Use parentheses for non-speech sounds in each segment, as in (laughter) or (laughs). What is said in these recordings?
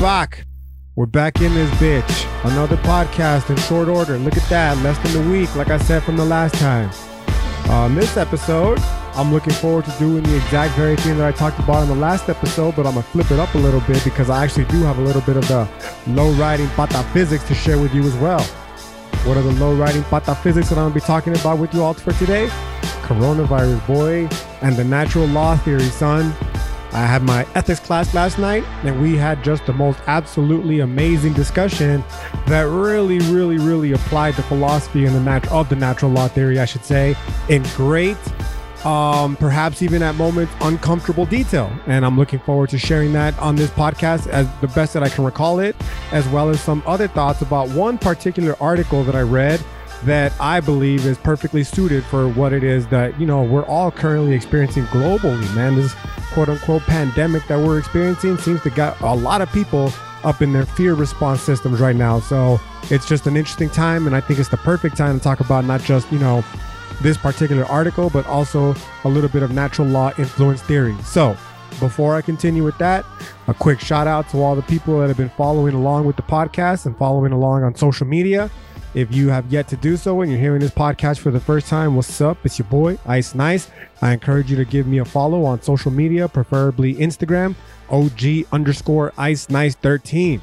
Back. We're back in this bitch. Another podcast in short order. Look at that, less than a week, like I said from the last time. On this episode, I'm looking forward to doing the exact very thing that I talked about in the last episode, but I'm gonna flip it up a little bit because I actually do have a little bit of the low riding pataphysics to share with you as well. What are the low riding pataphysics that I'm gonna be talking about with you all for today? Coronavirus, boy, and the natural law theory, son. I had my ethics class last night, and we had just the most absolutely amazing discussion that really, really, really applied the philosophy and the nat- of the natural law theory, I should say, in great, um, perhaps even at moments uncomfortable detail. And I'm looking forward to sharing that on this podcast as the best that I can recall it, as well as some other thoughts about one particular article that I read that I believe is perfectly suited for what it is that, you know, we're all currently experiencing globally, man. This quote unquote pandemic that we're experiencing seems to got a lot of people up in their fear response systems right now. So it's just an interesting time. And I think it's the perfect time to talk about not just, you know, this particular article, but also a little bit of natural law influence theory. So before I continue with that, a quick shout out to all the people that have been following along with the podcast and following along on social media. If you have yet to do so and you're hearing this podcast for the first time, what's up? It's your boy, Ice Nice. I encourage you to give me a follow on social media, preferably Instagram, OG underscore Ice Nice 13.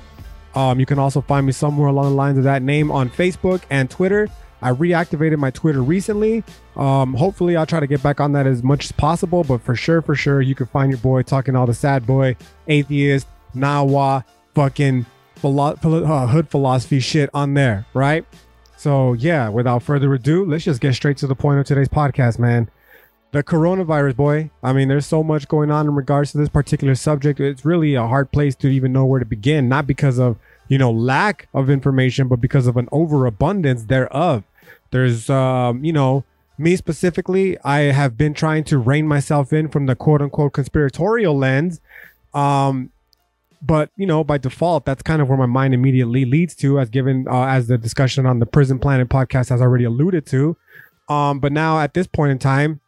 Um, you can also find me somewhere along the lines of that name on Facebook and Twitter. I reactivated my Twitter recently. Um, hopefully, I'll try to get back on that as much as possible. But for sure, for sure, you can find your boy talking all the sad boy, atheist, Nawa, fucking philo- philo- uh, hood philosophy shit on there, right? So, yeah, without further ado, let's just get straight to the point of today's podcast, man. The coronavirus, boy. I mean, there's so much going on in regards to this particular subject. It's really a hard place to even know where to begin, not because of, you know, lack of information, but because of an overabundance thereof. There's, um, you know, me specifically, I have been trying to rein myself in from the quote unquote conspiratorial lens. Um, but you know, by default, that's kind of where my mind immediately leads to, as given uh, as the discussion on the Prison Planet podcast has already alluded to. Um, but now at this point in time,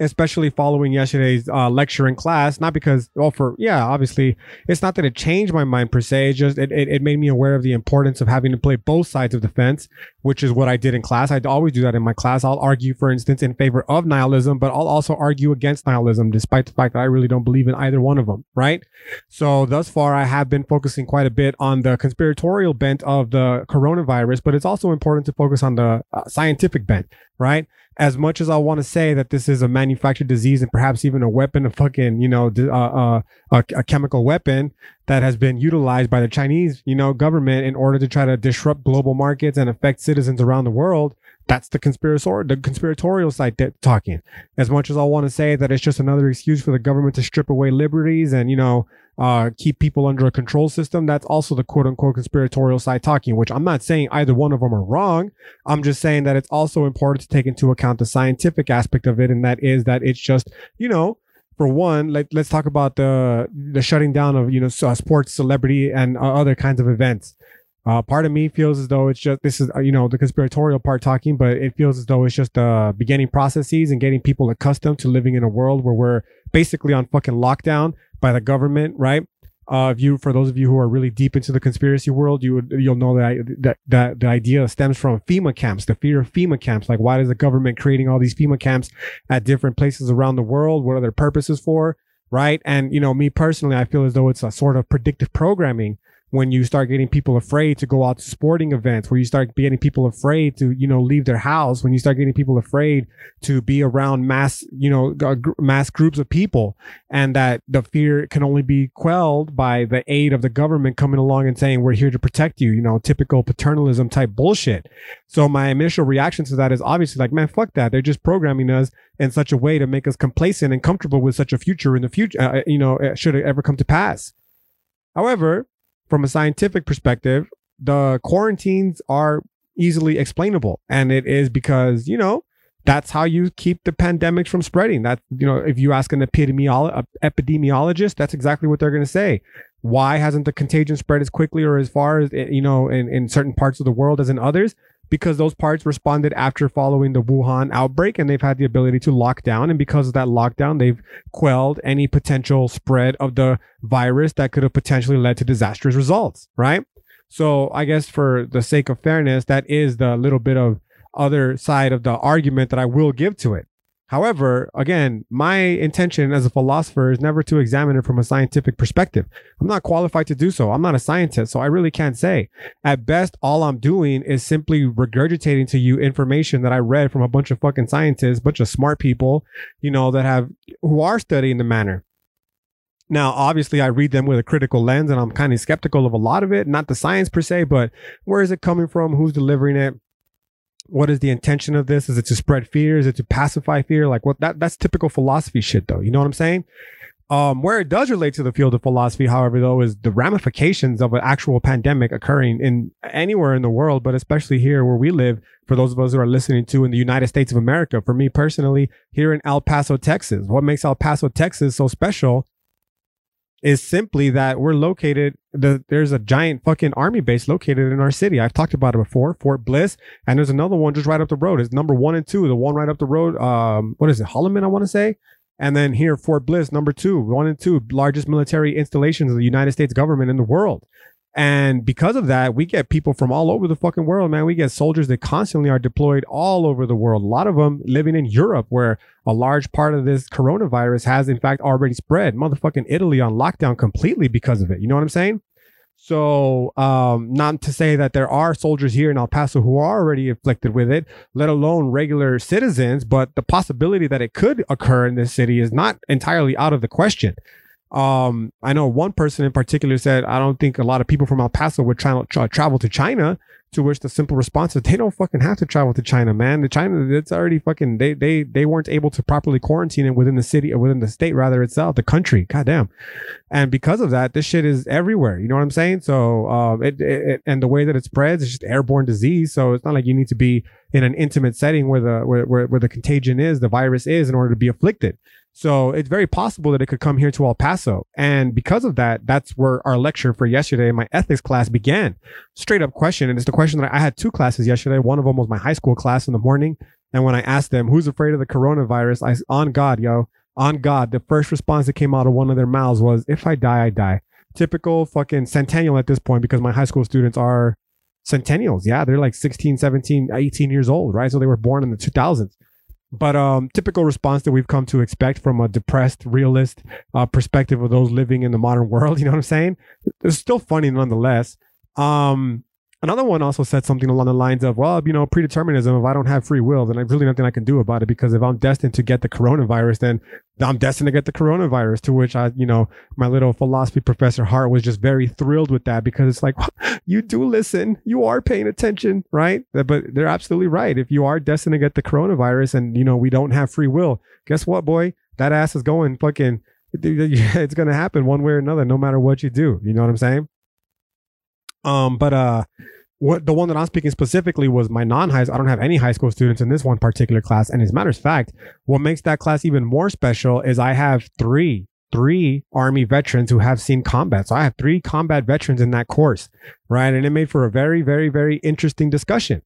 especially following yesterday's uh, lecture in class, not because, well, for yeah, obviously, it's not that it changed my mind per se. It just it, it, it made me aware of the importance of having to play both sides of the fence, which is what I did in class. I'd always do that in my class. I'll argue, for instance, in favor of nihilism, but I'll also argue against nihilism, despite the fact that I really don't believe in either one of them. Right. So thus far, I have been focusing quite a bit on the conspiratorial bent of the coronavirus, but it's also important to focus on the uh, scientific bent. Right as much as I want to say that this is a manufactured disease and perhaps even a weapon, a fucking, you know, uh, uh, a, a, chemical weapon that has been utilized by the Chinese, you know, government in order to try to disrupt global markets and affect citizens around the world. That's the conspirator, the conspiratorial side talking. As much as I want to say that it's just another excuse for the government to strip away liberties and, you know, uh, keep people under a control system. That's also the quote unquote conspiratorial side talking, which I'm not saying either one of them are wrong. I'm just saying that it's also important to take into account the scientific aspect of it. And that is that it's just, you know, for one, let, let's talk about the, the shutting down of, you know, uh, sports, celebrity and uh, other kinds of events. Uh, part of me feels as though it's just this is uh, you know the conspiratorial part talking, but it feels as though it's just uh, beginning processes and getting people accustomed to living in a world where we're basically on fucking lockdown by the government, right? Uh, if you, for those of you who are really deep into the conspiracy world, you would, you'll know that, that, that the idea stems from FEMA camps, the fear of FEMA camps. Like, why is the government creating all these FEMA camps at different places around the world? What are their purposes for? Right. And, you know, me personally, I feel as though it's a sort of predictive programming when you start getting people afraid to go out to sporting events, where you start getting people afraid to, you know, leave their house, when you start getting people afraid to be around mass, you know, mass groups of people, and that the fear can only be quelled by the aid of the government coming along and saying, we're here to protect you, you know, typical paternalism type bullshit. So my initial reaction to that is obviously like, man, fuck that. They're just programming us in such a way to make us complacent and comfortable with such a future in the future, uh, you know, should it ever come to pass. However, from a scientific perspective, the quarantines are easily explainable. And it is because, you know, that's how you keep the pandemics from spreading. That, you know, if you ask an epidemiolo- epidemiologist, that's exactly what they're going to say. Why hasn't the contagion spread as quickly or as far as, eh, you know, in, in certain parts of the world as in others? Because those parts responded after following the Wuhan outbreak and they've had the ability to lock down. And because of that lockdown, they've quelled any potential spread of the virus that could have potentially led to disastrous results, right? So I guess for the sake of fairness, that is the little bit of other side of the argument that I will give to it. However, again, my intention as a philosopher is never to examine it from a scientific perspective. I'm not qualified to do so. I'm not a scientist, so I really can't say. At best, all I'm doing is simply regurgitating to you information that I read from a bunch of fucking scientists, bunch of smart people, you know, that have who are studying the matter. Now, obviously, I read them with a critical lens and I'm kind of skeptical of a lot of it, not the science per se, but where is it coming from? Who's delivering it? What is the intention of this? Is it to spread fear? Is it to pacify fear? Like what that that's typical philosophy shit though. You know what I'm saying? Um, where it does relate to the field of philosophy, however, though, is the ramifications of an actual pandemic occurring in anywhere in the world, but especially here where we live. For those of us who are listening to in the United States of America, for me personally, here in El Paso, Texas, what makes El Paso, Texas so special is simply that we're located the there's a giant fucking army base located in our city. I've talked about it before, Fort Bliss, and there's another one just right up the road. It's number one and two. The one right up the road, um, what is it, Holloman? I want to say. And then here, Fort Bliss, number two, one and two, largest military installations of the United States government in the world. And because of that, we get people from all over the fucking world, man. We get soldiers that constantly are deployed all over the world. A lot of them living in Europe, where a large part of this coronavirus has, in fact, already spread. Motherfucking Italy on lockdown completely because of it. You know what I'm saying? So, um, not to say that there are soldiers here in El Paso who are already afflicted with it, let alone regular citizens, but the possibility that it could occur in this city is not entirely out of the question. Um, I know one person in particular said, I don't think a lot of people from El Paso would try, tra- travel to China. To which the simple response is, they don't fucking have to travel to China, man. The China, it's already fucking. They they they weren't able to properly quarantine it within the city or within the state, rather itself, the country. Goddamn. And because of that, this shit is everywhere. You know what I'm saying? So, um, it, it and the way that it spreads, it's just airborne disease. So it's not like you need to be in an intimate setting where the where, where, where the contagion is, the virus is, in order to be afflicted. So it's very possible that it could come here to El Paso. And because of that, that's where our lecture for yesterday, my ethics class began. Straight up question. And it's the question that I, had two classes yesterday. One of them was my high school class in the morning. And when I asked them, who's afraid of the coronavirus? I, on God, yo, on God, the first response that came out of one of their mouths was, if I die, I die. Typical fucking centennial at this point because my high school students are centennials. Yeah, they're like 16, 17, 18 years old, right? So they were born in the 2000s but um, typical response that we've come to expect from a depressed realist uh, perspective of those living in the modern (laughs) world. You know what I'm saying? It's still funny nonetheless. Um, Another one also said something along the lines of, well, you know, predeterminism, if I don't have free will, then there's really nothing I can do about it because if I'm destined to get the coronavirus, then I'm destined to get the coronavirus. To which I, you know, my little philosophy professor heart was just very thrilled with that because it's like, (laughs) you do listen, you are paying attention, right? But they're absolutely right. If you are destined to get the coronavirus and, you know, we don't have free will, guess what, boy? That ass is going fucking, (laughs) it's going to happen one way or another, no matter what you do. You know what I'm saying? Um, but uh, what the one that I'm speaking specifically was my non-high. I don't have any high school students in this one particular class. And as a matter of fact, what makes that class even more special is I have three three army veterans who have seen combat. So I have three combat veterans in that course, right? And it made for a very, very, very interesting discussion.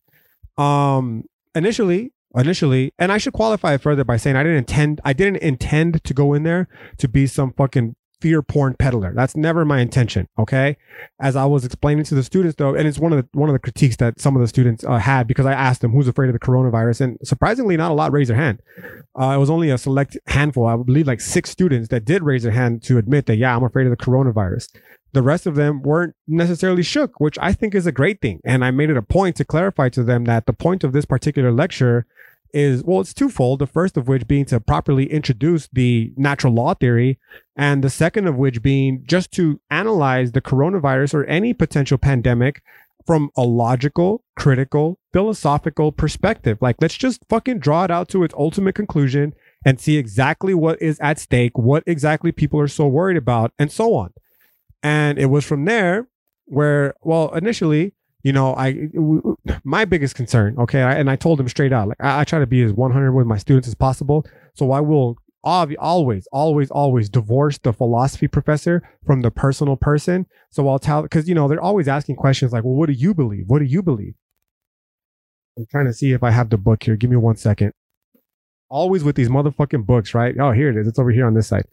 Um, initially, initially, and I should qualify it further by saying I didn't intend, I didn't intend to go in there to be some fucking fear porn peddler. That's never my intention. Okay. As I was explaining to the students though, and it's one of the, one of the critiques that some of the students uh, had because I asked them who's afraid of the coronavirus and surprisingly not a lot raised their hand. Uh, it was only a select handful. I believe like six students that did raise their hand to admit that, yeah, I'm afraid of the coronavirus. The rest of them weren't necessarily shook, which I think is a great thing. And I made it a point to clarify to them that the point of this particular lecture is well, it's twofold. The first of which being to properly introduce the natural law theory, and the second of which being just to analyze the coronavirus or any potential pandemic from a logical, critical, philosophical perspective. Like, let's just fucking draw it out to its ultimate conclusion and see exactly what is at stake, what exactly people are so worried about, and so on. And it was from there where, well, initially, you know, I my biggest concern, okay, and I told him straight out, like I, I try to be as 100 with my students as possible. So I will always, always, always divorce the philosophy professor from the personal person. So I'll tell because you know they're always asking questions like, "Well, what do you believe? What do you believe?" I'm trying to see if I have the book here. Give me one second. Always with these motherfucking books, right? Oh, here it is. It's over here on this side.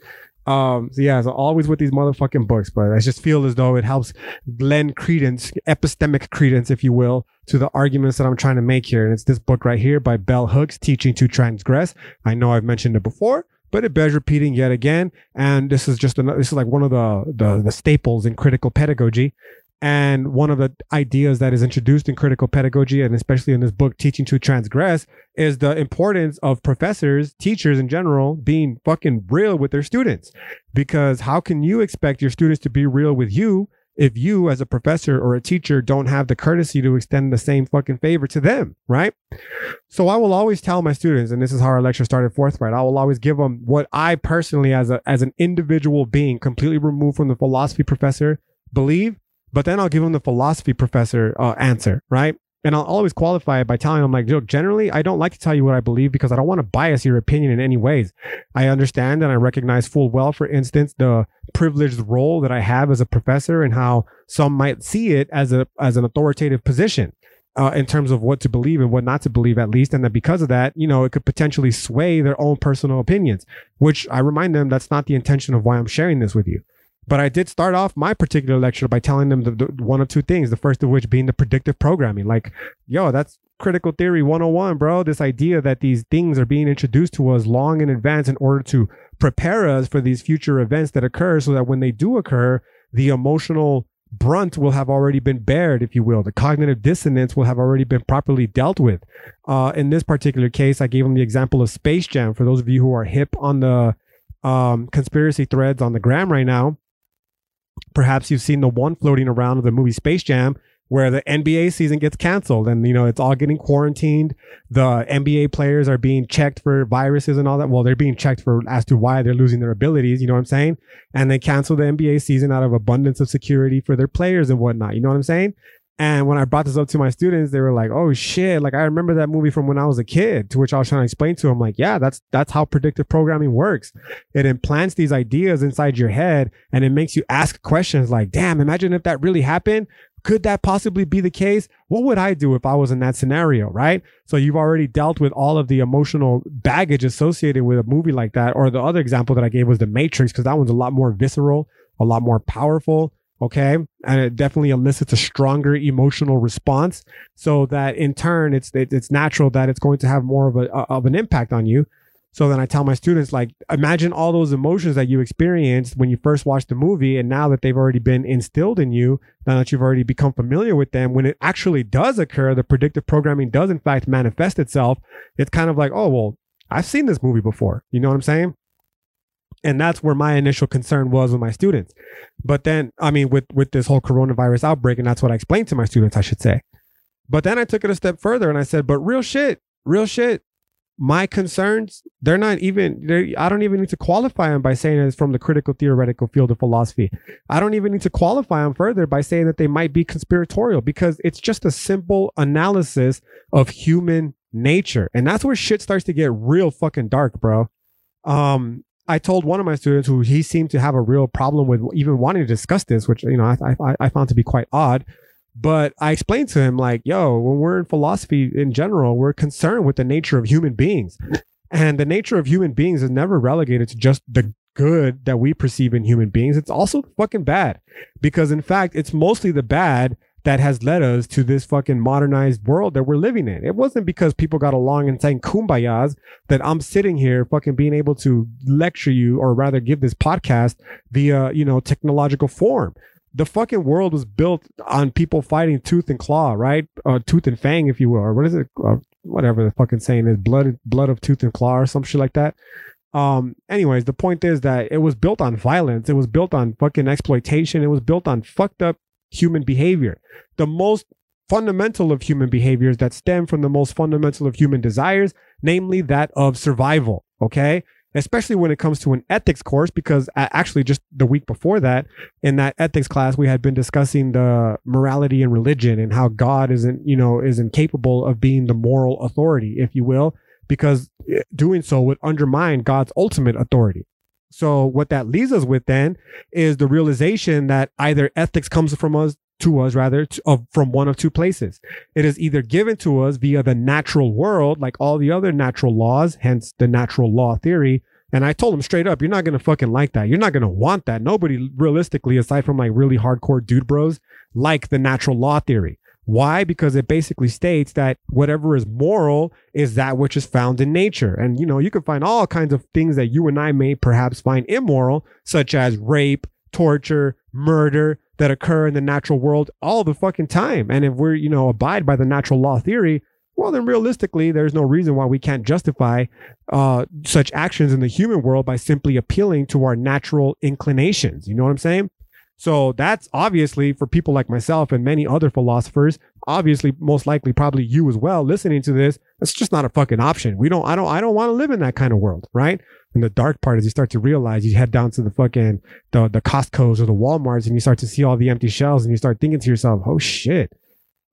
Um, so yeah, so always with these motherfucking books, but I just feel as though it helps lend credence, epistemic credence, if you will, to the arguments that I'm trying to make here. And it's this book right here by Bell Hooks, Teaching to Transgress. I know I've mentioned it before, but it bears repeating yet again. And this is just another, this is like one of the, the, the staples in critical pedagogy. And one of the ideas that is introduced in critical pedagogy, and especially in this book, Teaching to Transgress, is the importance of professors, teachers in general, being fucking real with their students. Because how can you expect your students to be real with you if you, as a professor or a teacher, don't have the courtesy to extend the same fucking favor to them, right? So I will always tell my students, and this is how our lecture started forthright. I will always give them what I personally, as a as an individual being, completely removed from the philosophy professor, believe but then I'll give them the philosophy professor uh, answer, right? And I'll always qualify it by telling them, like, look, generally, I don't like to tell you what I believe because I don't want to bias your opinion in any ways. I understand and I recognize full well, for instance, the privileged role that I have as a professor and how some might see it as a as an authoritative position. Uh, in terms of what to believe and what not to believe, at least, and that because of that, you know, it could potentially sway their own personal opinions. Which I remind them that's not the intention of why I'm sharing this with you. But I did start off my particular lecture by telling them the, the, one of two things. The first of which being the predictive programming. Like, yo, that's critical theory 101, bro. This idea that these things are being introduced to us long in advance in order to prepare us for these future events that occur so that when they do occur, the emotional brunt will have already been bared, if you will. The cognitive dissonance will have already been properly dealt with. Uh, in this particular case, I gave them the example of Space Jam. For those of you who are hip on the um, conspiracy threads on the gram right now, perhaps you've seen the one floating around of the movie Space Jam where the NBA season gets canceled and you know it's all getting quarantined. The NBA players are being checked for viruses and all that. Well, they're being checked for as to why they're losing their abilities. You know what I'm saying? And they cancel the NBA season out of abundance of security for their players and whatnot. You know what I'm saying? And when I brought this up to my students, they were like, "Oh shit!" Like I remember that movie from when I was a kid. To which I was trying to explain to them, like, "Yeah, that's that's how predictive programming works. It implants these ideas inside your head, and it makes you ask questions like, "Damn, imagine if that really happened. Could that possibly be the case? What would I do if I was in that scenario?" Right. So you've already dealt with all of the emotional baggage associated with a movie like that. Or the other example that I gave was The Matrix, because that one's a lot more visceral, a lot more powerful okay? And it definitely elicits a stronger emotional response so that in turn it's it's natural that it's going to have more of a of an impact on you. So then i tell my students like imagine all those emotions that you experienced when you first watched the movie and now that they've already been instilled in you now that you've already become familiar with them when it actually does occur the predictive programming does in fact manifest itself it's kind of like oh well i've seen this movie before. You know what i'm saying and that's where my initial concern was with my students. But then i mean with with this whole coronavirus outbreak and that's what i explained to my students i should say. But then i took it a step further and i said but real shit real shit my concerns they're not even they're, i don't even need to qualify them by saying it's from the critical theoretical field of philosophy. I don't even need to qualify them further by saying that they might be conspiratorial because it's just a simple analysis of human nature. And that's where shit starts to get real fucking dark bro. Um I told one of my students who he seemed to have a real problem with even wanting to discuss this, which you know I, I, I found to be quite odd. But I explained to him like, yo, when we're in philosophy in general, we're concerned with the nature of human beings, and the nature of human beings is never relegated to just the good that we perceive in human beings. It's also fucking bad because in fact, it's mostly the bad that has led us to this fucking modernized world that we're living in. It wasn't because people got along and saying kumbayas that I'm sitting here fucking being able to lecture you or rather give this podcast via, you know, technological form. The fucking world was built on people fighting tooth and claw, right? Uh, tooth and fang, if you will, or what is it? Uh, whatever the fucking saying is, blood, blood of tooth and claw, or some shit like that. Um, anyways, the point is that it was built on violence. It was built on fucking exploitation. It was built on fucked up human behavior. The most fundamental of human behaviors that stem from the most fundamental of human desires, namely that of survival. Okay. Especially when it comes to an ethics course, because actually just the week before that, in that ethics class, we had been discussing the morality and religion and how God isn't, you know, is incapable of being the moral authority, if you will, because eh, doing so would undermine God's ultimate authority. So what that leaves us with then is the realization that either ethics comes from us to us rather to, of, from one of two places. It is either given to us via the natural world, like all the other natural laws, hence the natural law theory. And I told him straight up, you're not going to fucking like that. You're not going to want that. Nobody realistically, aside from like really hardcore dude bros, like the natural law theory. Why? Because it basically states that whatever is moral is that which is found in nature. And, you know, you can find all kinds of things that you and I may perhaps find immoral, such as rape, torture, murder that occur in the natural world all the fucking time. And if we're, you know, abide by the natural law theory, well, then realistically, there's no reason why we can't justify uh, such actions in the human world by simply appealing to our natural inclinations. You know what I'm saying? So that's obviously for people like myself and many other philosophers, obviously, most likely, probably you as well, listening to this, that's just not a fucking option. We don't, I don't, I don't want to live in that kind of world, right? And the dark part is you start to realize you head down to the fucking, the, the Costco's or the Walmarts and you start to see all the empty shelves and you start thinking to yourself, oh shit,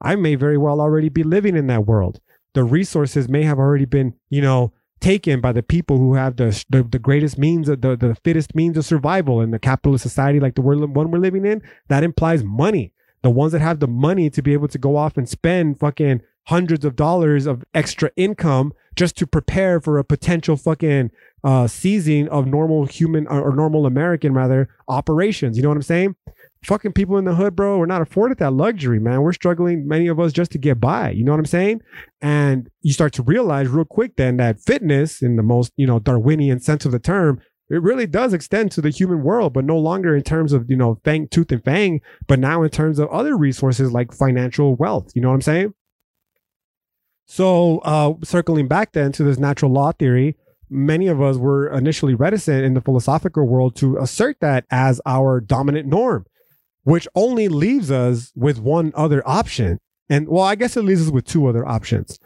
I may very well already be living in that world. The resources may have already been, you know, taken by the people who have the, the, the greatest means of the, the fittest means of survival in the capitalist society like the one we're living in that implies money. The ones that have the money to be able to go off and spend fucking hundreds of dollars of extra income just to prepare for a potential fucking uh seizing of normal human or, or normal american rather operations. You know what i'm saying fucking people in the hood, bro, we're not afforded that luxury, man. We're struggling, many of us, just to get by. You know what I'm saying? And you start to realize real quick then that fitness, in the most, you know, Darwinian sense of the term, it really does extend to the human world, but no longer in terms of, you know, fang, tooth and fang, but now in terms of other resources like financial wealth. You know what I'm saying? So, uh, circling back then to this natural law theory, many of us were initially reticent in the philosophical world to assert that as our dominant norm which only leaves us with one other option. And well, I guess it leaves us with two other options.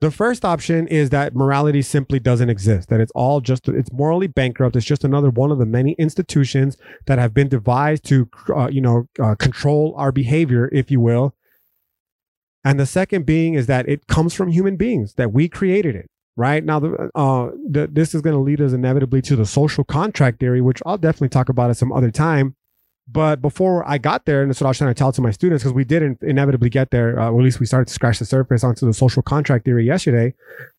The first option is that morality simply doesn't exist, that it's all just, it's morally bankrupt. It's just another one of the many institutions that have been devised to, uh, you know, uh, control our behavior, if you will. And the second being is that it comes from human beings, that we created it, right? Now, the, uh, the, this is going to lead us inevitably to the social contract theory, which I'll definitely talk about at some other time. But before I got there, and that's what I was trying to tell to my students, because we didn't inevitably get there, uh, or at least we started to scratch the surface onto the social contract theory yesterday.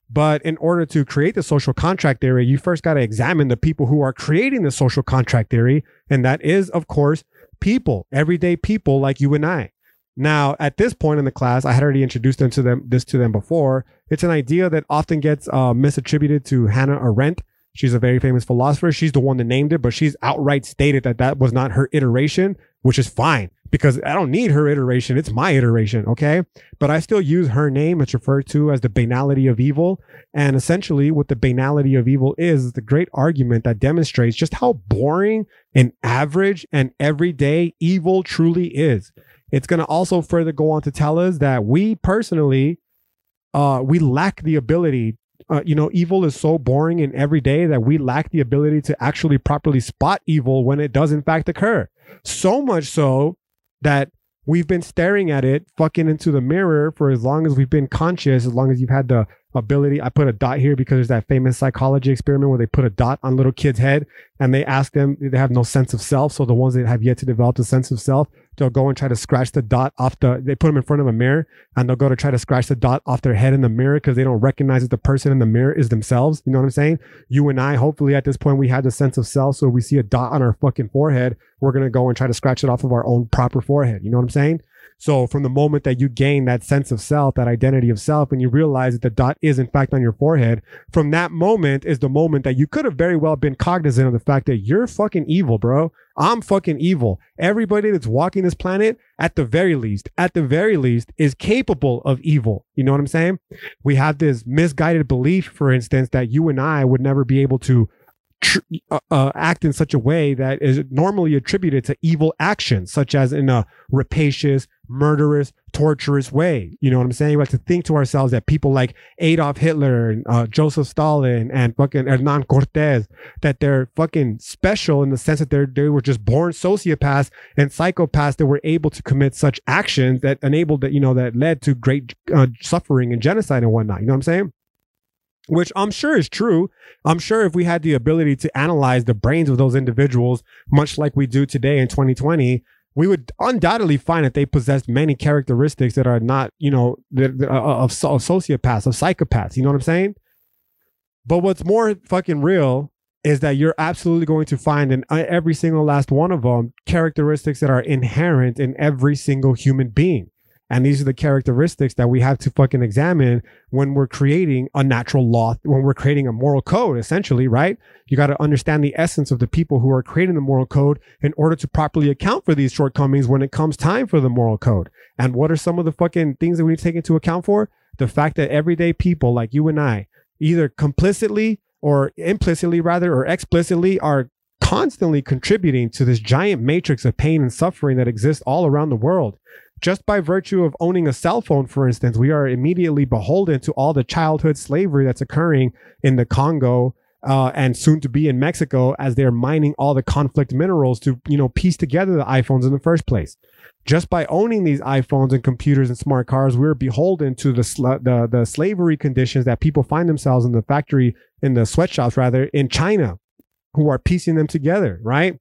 But in order to create the social contract theory, you first got to examine the people who are creating the social contract theory. And that is, of course, people, everyday people like you and I. Now, at this point in the class, I had already introduced them to them this to them before. It's an idea that often gets uh, misattributed to Hannah Arendt, She's a very famous philosopher. She's the one that named it, but she's outright stated that that was not her iteration, which is fine because I don't need her iteration. It's my iteration. Okay. But I still use her name. It's referred to as the banality of evil. And essentially what the banality of evil is, is the great argument that demonstrates just how boring and average and everyday evil truly is. It's going to also further go on to tell us that we personally, uh, we lack the ability uh, you know, evil is so boring and everyday that we lack the ability to actually properly spot evil when it does in fact occur. So much so that we've been staring at it fucking into the mirror for as long as we've been conscious, as long as you've had the ability. I put a dot here because there's that famous psychology experiment where they put a dot on little kids' head and they ask them, they have no sense of self. So the ones that have yet to develop a sense of self, they'll go and try to scratch the dot off the, they put them in front of a mirror and they'll go to try to scratch the dot off their head in the mirror because they don't recognize that the person in the mirror is themselves. You know what I'm saying? You and I, hopefully at this point, we had the sense of self. So we see a dot on our fucking forehead, we're going to go and try to scratch it off of our own proper forehead. You know what I'm saying? So from the moment that you gain that sense of self, that identity of self, and you realize that the dot is in fact on your forehead, from that moment is the moment that you could have very well been cognizant of the fact that you're fucking evil, bro. I'm fucking evil. Everybody that's walking this planet, at the very least, at the very least, is capable of evil. You know what I'm saying? We have this misguided belief, for instance, that you and I would never be able to tr- uh, uh, act in such a way that is normally attributed to evil actions, such as in a rapacious, murderous, torturous way. You know what I'm saying? We have to think to ourselves that people like Adolf Hitler and uh, Joseph Stalin and fucking Hernan Cortez, that they're fucking special in the sense that they're, they were just born sociopaths and psychopaths that were able to commit such actions that enabled that, you know, that led to great uh, suffering and genocide and whatnot. You know what I'm saying? Which I'm sure is true. I'm sure if we had the ability to analyze the brains of those individuals, much like we do today in 2020, we would undoubtedly find that they possessed many characteristics that are not, you know, uh, of, of sociopaths, of psychopaths. You know what I'm saying? But what's more fucking real is that you're absolutely going to find in uh, every single last one of them characteristics that are inherent in every single human being. And these are the characteristics that we have to fucking examine when we're creating a natural law, when we're creating a moral code, essentially, right? You got to understand the essence of the people who are creating the moral code in order to properly account for these shortcomings when it comes time for the moral code. And what are some of the fucking things that we need to take into account for? The fact that everyday people like you and I, either complicitly or implicitly rather, or explicitly are constantly contributing to this giant matrix of pain and suffering that exists all around the world just by virtue of owning a cell phone, for instance, we are immediately beholden to all the childhood slavery that's occurring in the Congo uh, and soon to be in Mexico as they're mining all the conflict minerals to, you know, piece together the iPhones in the first place. Just by owning these iPhones and computers and smart cars, we're beholden to the, sl- the the slavery conditions that people find themselves in the factory, in the sweatshops rather, in China, who are piecing them together, right?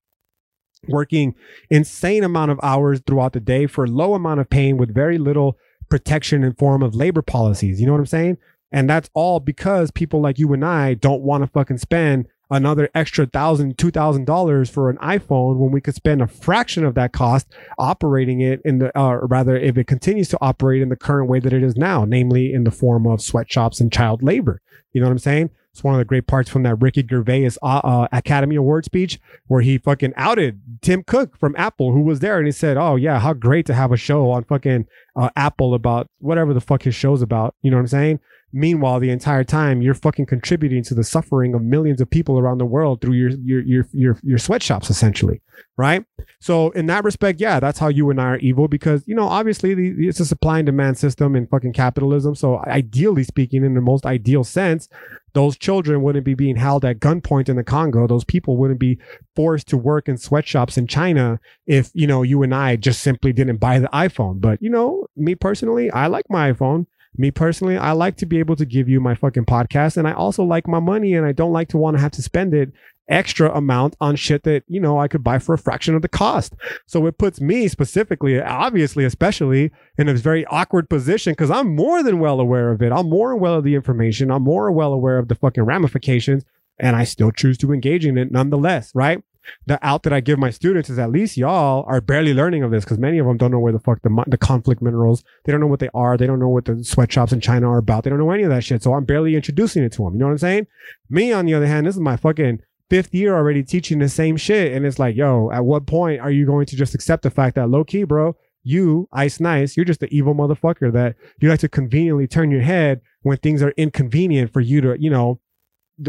Working insane amount of hours throughout the day for low amount of pain with very little protection in form of labor policies. You know what I'm saying? And that's all because people like you and I don't want to fucking spend another extra thousand, two thousand dollars for an iPhone when we could spend a fraction of that cost operating it in the, uh, or rather, if it continues to operate in the current way that it is now, namely in the form of sweatshops and child labor. You know what I'm saying? It's one of the great parts from that Ricky Gervais uh, uh, Academy Award speech where he fucking outed Tim Cook from Apple, who was there, and he said, "Oh yeah, how great to have a show on fucking uh, Apple about whatever the fuck his show's about." You know what I'm saying? Meanwhile, the entire time you're fucking contributing to the suffering of millions of people around the world through your your your your, your sweatshops, essentially, right? So in that respect, yeah, that's how you and I are evil because you know obviously the, it's a supply and demand system in fucking capitalism. So ideally speaking, in the most ideal sense, those children wouldn't be being held at gunpoint in the Congo. Those people wouldn't be forced to work in sweatshops in China if you know you and I just simply didn't buy the iPhone. But you know, me personally, I like my iPhone. Me personally, I like to be able to give you my fucking podcast and I also like my money and I don't like to want to have to spend it extra amount on shit that, you know, I could buy for a fraction of the cost. So it puts me specifically, obviously, especially in a very awkward position because I'm more than well aware of it. I'm more well of the information. I'm more well aware of the fucking ramifications and I still choose to engage in it nonetheless, right? The out that I give my students is at least y'all are barely learning of this because many of them don't know where the fuck the, the conflict minerals, they don't know what they are. They don't know what the sweatshops in China are about. They don't know any of that shit. So I'm barely introducing it to them. You know what I'm saying? Me, on the other hand, this is my fucking fifth year already teaching the same shit. And it's like, yo, at what point are you going to just accept the fact that low key, bro, you, Ice Nice, you're just the evil motherfucker that you like to conveniently turn your head when things are inconvenient for you to, you know,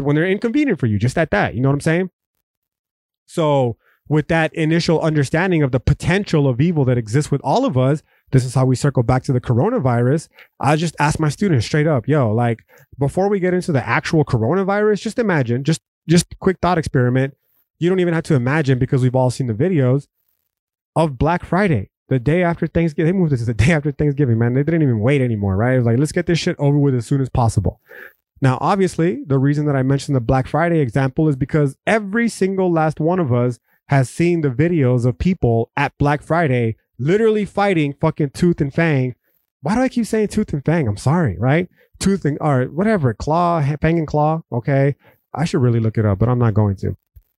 when they're inconvenient for you, just at that. You know what I'm saying? So, with that initial understanding of the potential of evil that exists with all of us, this is how we circle back to the coronavirus. I just ask my students straight up, yo, like before we get into the actual coronavirus, just imagine, just just quick thought experiment. You don't even have to imagine because we've all seen the videos of Black Friday, the day after Thanksgiving. They moved this to the (laughs) day after Thanksgiving, man. They didn't even wait anymore, right? It was like, let's get this shit over with as soon as possible. Now, obviously, the reason that I mentioned the Black Friday example is because every single last one of us has seen the videos of people at Black Friday literally fighting fucking tooth and fang. Why do I keep saying tooth and fang? I'm sorry, right? Tooth and or whatever, claw, fang and claw. Okay. I should really look it up, but I'm not going to.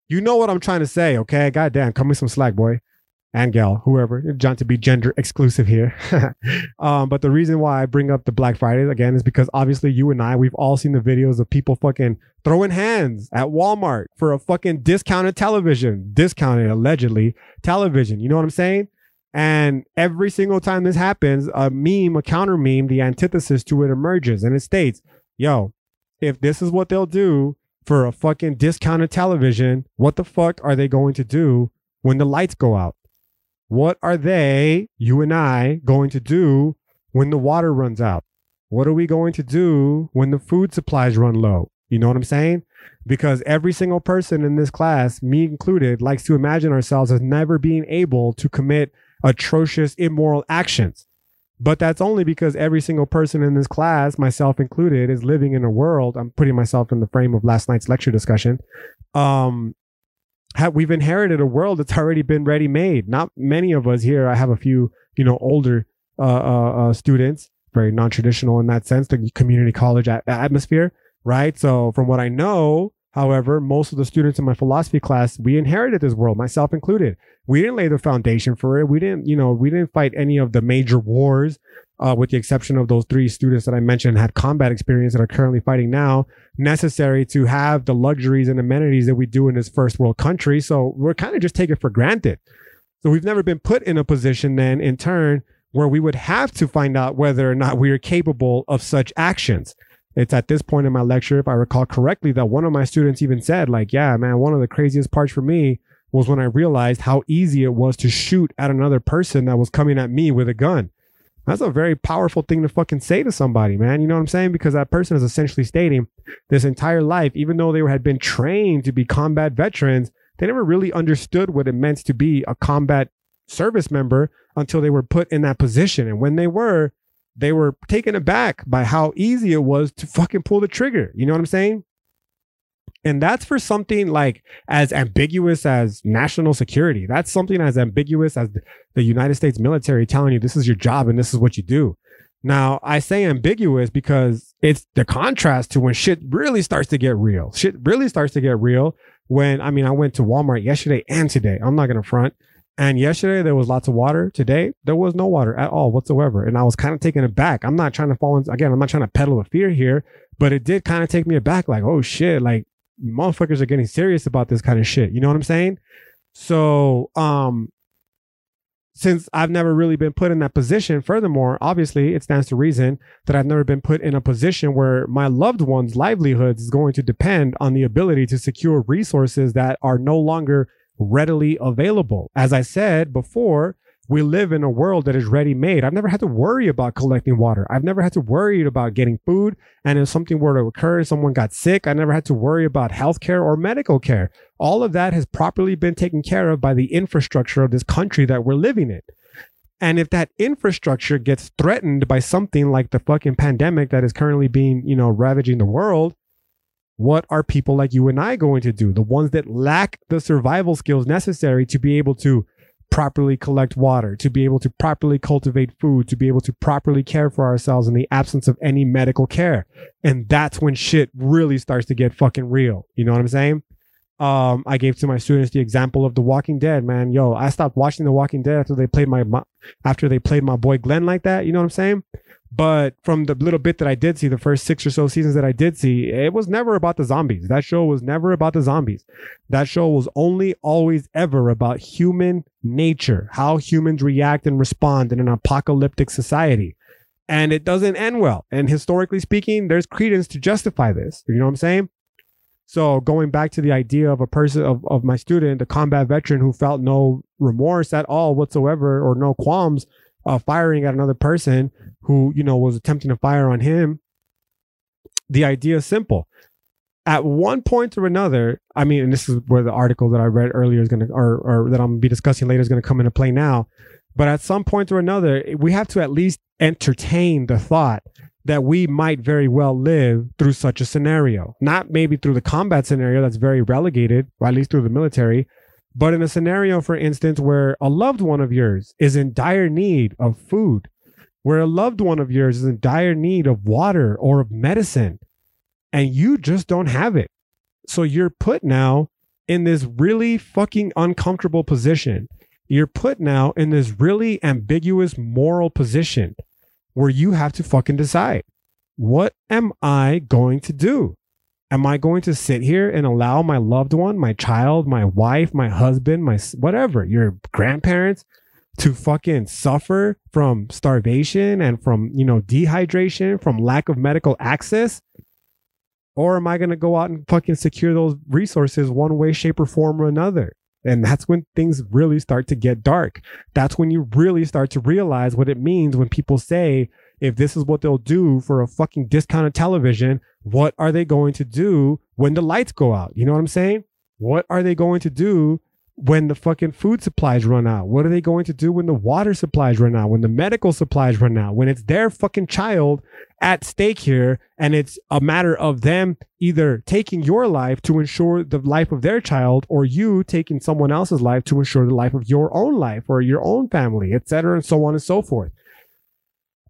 You know what I'm trying to say, okay? Goddamn, cut me some slack, boy and gal, whoever, John to be gender exclusive here. (laughs) um, but the reason why I bring up the Black Friday again is because obviously you and I, we've all seen the videos of people fucking throwing hands at Walmart for a fucking discounted television, discounted allegedly television. You know what I'm saying? And every single time this happens, a meme, a counter meme, the antithesis to it emerges and it states, yo, if this is what they'll do for a fucking discounted television, what the fuck are they going to do when the lights go out? What are they, you and I, going to do when the water runs out? What are we going to do when the food supplies run low? You know what I'm saying? Because every single person in this class, me included, likes to imagine ourselves as never being able to commit atrocious, immoral actions. But that's only because every single person in this class, myself included, is living in a world. I'm putting myself in the frame of last night's lecture discussion. Um, have, we've inherited a world that's already been ready made. Not many of us here. I have a few, you know, older uh, uh, uh, students, very non traditional in that sense, the community college a- atmosphere, right? So, from what I know, however, most of the students in my philosophy class, we inherited this world, myself included. We didn't lay the foundation for it. We didn't, you know, we didn't fight any of the major wars uh, with the exception of those three students that I mentioned, had combat experience that are currently fighting now, necessary to have the luxuries and amenities that we do in this first world country. So we're kind of just taking for granted. So we've never been put in a position then, in turn, where we would have to find out whether or not we are capable of such actions. It's at this point in my lecture, if I recall correctly, that one of my students even said, like, yeah, man, one of the craziest parts for me was when I realized how easy it was to shoot at another person that was coming at me with a gun. That's a very powerful thing to fucking say to somebody, man. You know what I'm saying? Because that person is essentially stating this entire life, even though they had been trained to be combat veterans, they never really understood what it meant to be a combat service member until they were put in that position. And when they were, they were taken aback by how easy it was to fucking pull the trigger. You know what I'm saying? And that's for something like as ambiguous as national security. That's something as ambiguous as the United States military telling you this is your job and this is what you do. Now, I say ambiguous because it's the contrast to when shit really starts to get real. Shit really starts to get real when, I mean, I went to Walmart yesterday and today. I'm not going to front. And yesterday there was lots of water. Today there was no water at all whatsoever. And I was kind of taken aback. I'm not trying to fall in, again, I'm not trying to peddle a fear here, but it did kind of take me aback. Like, oh shit, like motherfuckers are getting serious about this kind of shit. You know what I'm saying? So, um, since I've never really been put in that position, furthermore, obviously it stands to reason that I've never been put in a position where my loved one's livelihoods is going to depend on the ability to secure resources that are no longer readily available. As I said before, we live in a world that is ready made. I've never had to worry about collecting water. I've never had to worry about getting food. And if something were to occur, someone got sick, I never had to worry about healthcare or medical care. All of that has properly been taken care of by the infrastructure of this country that we're living in. And if that infrastructure gets threatened by something like the fucking pandemic that is currently being, you know, ravaging the world, what are people like you and I going to do? The ones that lack the survival skills necessary to be able to properly collect water, to be able to properly cultivate food, to be able to properly care for ourselves in the absence of any medical care. And that's when shit really starts to get fucking real. You know what I'm saying? Um, I gave to my students the example of The Walking Dead, man. Yo, I stopped watching The Walking Dead after they played my, after they played my boy Glenn like that. You know what I'm saying? But from the little bit that I did see, the first six or so seasons that I did see, it was never about the zombies. That show was never about the zombies. That show was only always ever about human nature, how humans react and respond in an apocalyptic society. And it doesn't end well. And historically speaking, there's credence to justify this. You know what I'm saying? So going back to the idea of a person of, of my student, a combat veteran who felt no remorse at all whatsoever or no qualms firing at another person who you know was attempting to fire on him the idea is simple. At one point or another i mean and this is where the article that i read earlier is going to or, or that i'm going to be discussing later is going to come into play now. But at some point or another we have to at least entertain the thought that we might very well live through such a scenario not maybe through the combat scenario that's very relegated or at least through the military but in a scenario, for instance, where a loved one of yours is in dire need of food, where a loved one of yours is in dire need of water or of medicine, and you just don't have it. So you're put now in this really fucking uncomfortable position. You're put now in this really ambiguous moral position where you have to fucking decide what am I going to do? Am I going to sit here and allow my loved one, my child, my wife, my husband, my whatever, your grandparents to fucking suffer from starvation and from, you know, dehydration, from lack of medical access? Or am I going to go out and fucking secure those resources one way, shape, or form or another? And that's when things really start to get dark. That's when you really start to realize what it means when people say, if this is what they'll do for a fucking discounted television, what are they going to do when the lights go out? You know what I'm saying? What are they going to do when the fucking food supplies run out? What are they going to do when the water supplies run out? When the medical supplies run out? When it's their fucking child at stake here and it's a matter of them either taking your life to ensure the life of their child or you taking someone else's life to ensure the life of your own life or your own family, etc., and so on and so forth.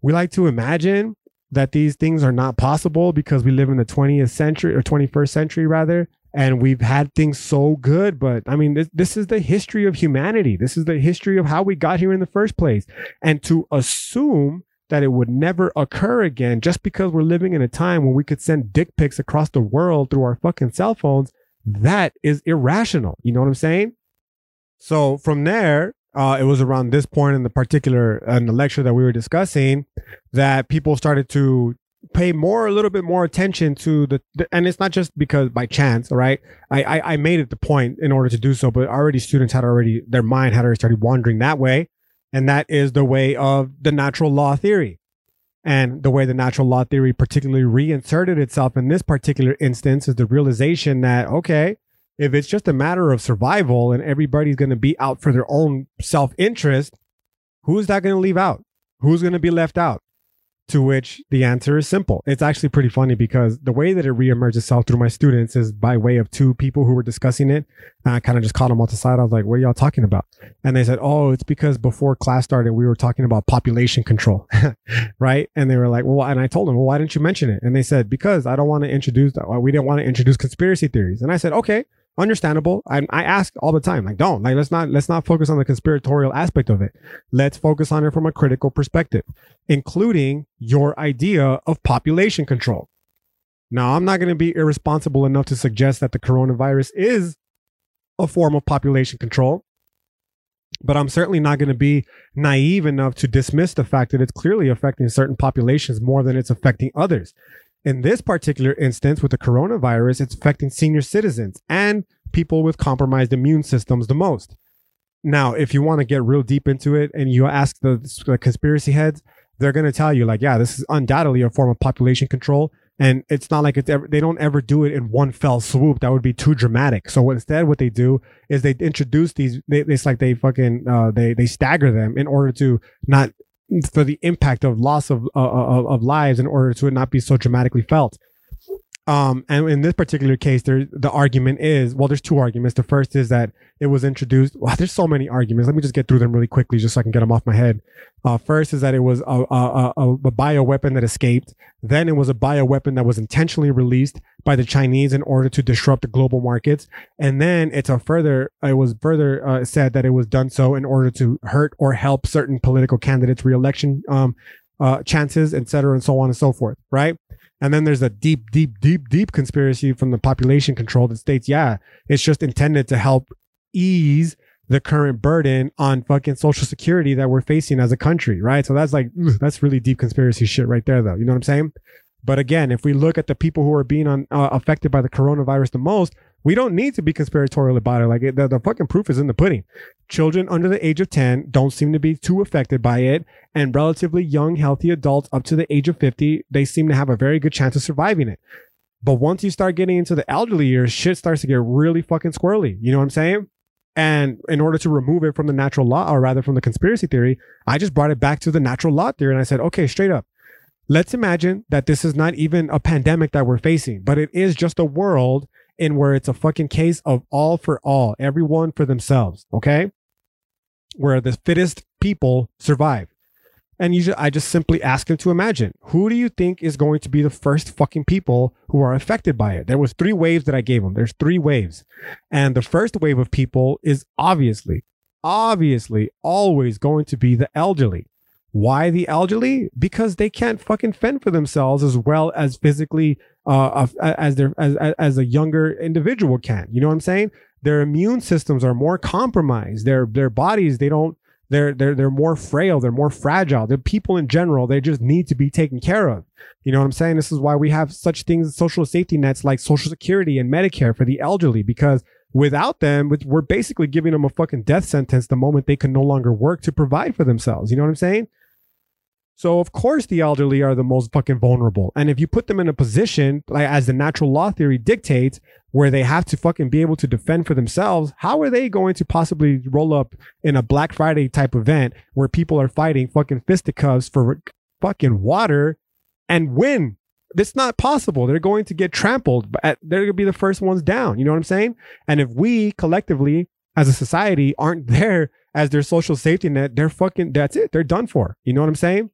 We like to imagine that these things are not possible because we live in the 20th century or 21st century rather and we've had things so good but i mean this, this is the history of humanity. This is the history of how we got here in the first place. And to assume that it would never occur again just because we're living in a time when we could send dick pics across the world through our fucking cell phones that is irrational. You know what i'm saying? So from there uh, it was around this point in the particular in the lecture that we were discussing that people started to pay more a little bit more attention to the, the, and it's not just because by chance right? I, I i made it the point in order to do so but already students had already their mind had already started wandering that way. And that is the way of the natural law theory. And the way the natural law theory particularly reinserted itself in this particular instance is the realization that okay if it's just a matter of survival and everybody's going to be out for their own self-interest who's that going to leave out? Who's going to be left out to which the answer is simple. It's actually pretty funny because the way that it reemerged itself through my students is by way of two people who were discussing it. And I kind of just caught them off the side. I was like, what are y'all talking about? And they said, oh, it's because before class started, we were talking about population control. (laughs) right. And they were like, well, and I told them, well, why didn't you mention it? And they said, because I don't want to introduce that. We didn't want to introduce conspiracy theories. And I said, okay, understandable. I, I ask all the time, like, don't like let's not let's not focus on the conspiratorial aspect of it. Let's focus on it from a critical perspective, including your idea of population control. Now, I'm not going to be irresponsible enough to suggest that the coronavirus is a form of population control, but I'm certainly not going to be naive enough to dismiss the fact that it's clearly affecting certain populations more than it's affecting others. In this particular instance with the coronavirus, it's affecting senior citizens and people with compromised immune systems the most. Now, if you want to get real deep into it and you ask the, the conspiracy heads, they're going to tell you like, yeah, this is undoubtedly a form of population control. And it's not like it's ever, they don't ever do it in one fell swoop. That would be too dramatic. So instead, what they do is they introduce these, they, it's like they fucking, uh, they, they stagger them in order to not for the impact of loss of, uh, of, of lives in order to not be so dramatically felt. Um, and in this particular case, there the argument is well, there's two arguments. The first is that it was introduced. Wow, there's so many arguments. Let me just get through them really quickly, just so I can get them off my head. Uh, first is that it was a, a, a, a bio weapon that escaped. Then it was a bio weapon that was intentionally released by the Chinese in order to disrupt the global markets. And then it's a further. It was further uh, said that it was done so in order to hurt or help certain political candidates' reelection um, uh, chances, et cetera, and so on and so forth. Right. And then there's a deep, deep, deep, deep conspiracy from the population control that states, yeah, it's just intended to help ease the current burden on fucking social security that we're facing as a country, right? So that's like, that's really deep conspiracy shit right there, though. You know what I'm saying? But again, if we look at the people who are being on, uh, affected by the coronavirus the most, we don't need to be conspiratorial about it. Like the, the fucking proof is in the pudding. Children under the age of 10 don't seem to be too affected by it. And relatively young, healthy adults up to the age of 50, they seem to have a very good chance of surviving it. But once you start getting into the elderly years, shit starts to get really fucking squirrely. You know what I'm saying? And in order to remove it from the natural law, or rather from the conspiracy theory, I just brought it back to the natural law theory. And I said, okay, straight up, let's imagine that this is not even a pandemic that we're facing, but it is just a world in where it's a fucking case of all for all, everyone for themselves, okay? Where the fittest people survive. And you just, I just simply ask them to imagine who do you think is going to be the first fucking people who are affected by it? There was three waves that I gave them. There's three waves. And the first wave of people is obviously, obviously always going to be the elderly. Why the elderly? Because they can't fucking fend for themselves as well as physically uh, as their as as a younger individual can. You know what I'm saying? Their immune systems are more compromised. Their their bodies they don't they're they're they're more frail. They're more fragile. The people in general they just need to be taken care of. You know what I'm saying? This is why we have such things, social safety nets like Social Security and Medicare for the elderly because without them, we're basically giving them a fucking death sentence the moment they can no longer work to provide for themselves. You know what I'm saying? So of course the elderly are the most fucking vulnerable. And if you put them in a position like as the natural law theory dictates where they have to fucking be able to defend for themselves, how are they going to possibly roll up in a Black Friday type event where people are fighting fucking fisticuffs for fucking water and win? It's not possible. They're going to get trampled. But uh, they're going to be the first ones down. You know what I'm saying? And if we collectively as a society aren't (laughs) there as their social safety net, they're fucking, that's it. They're done for. You know what I'm saying?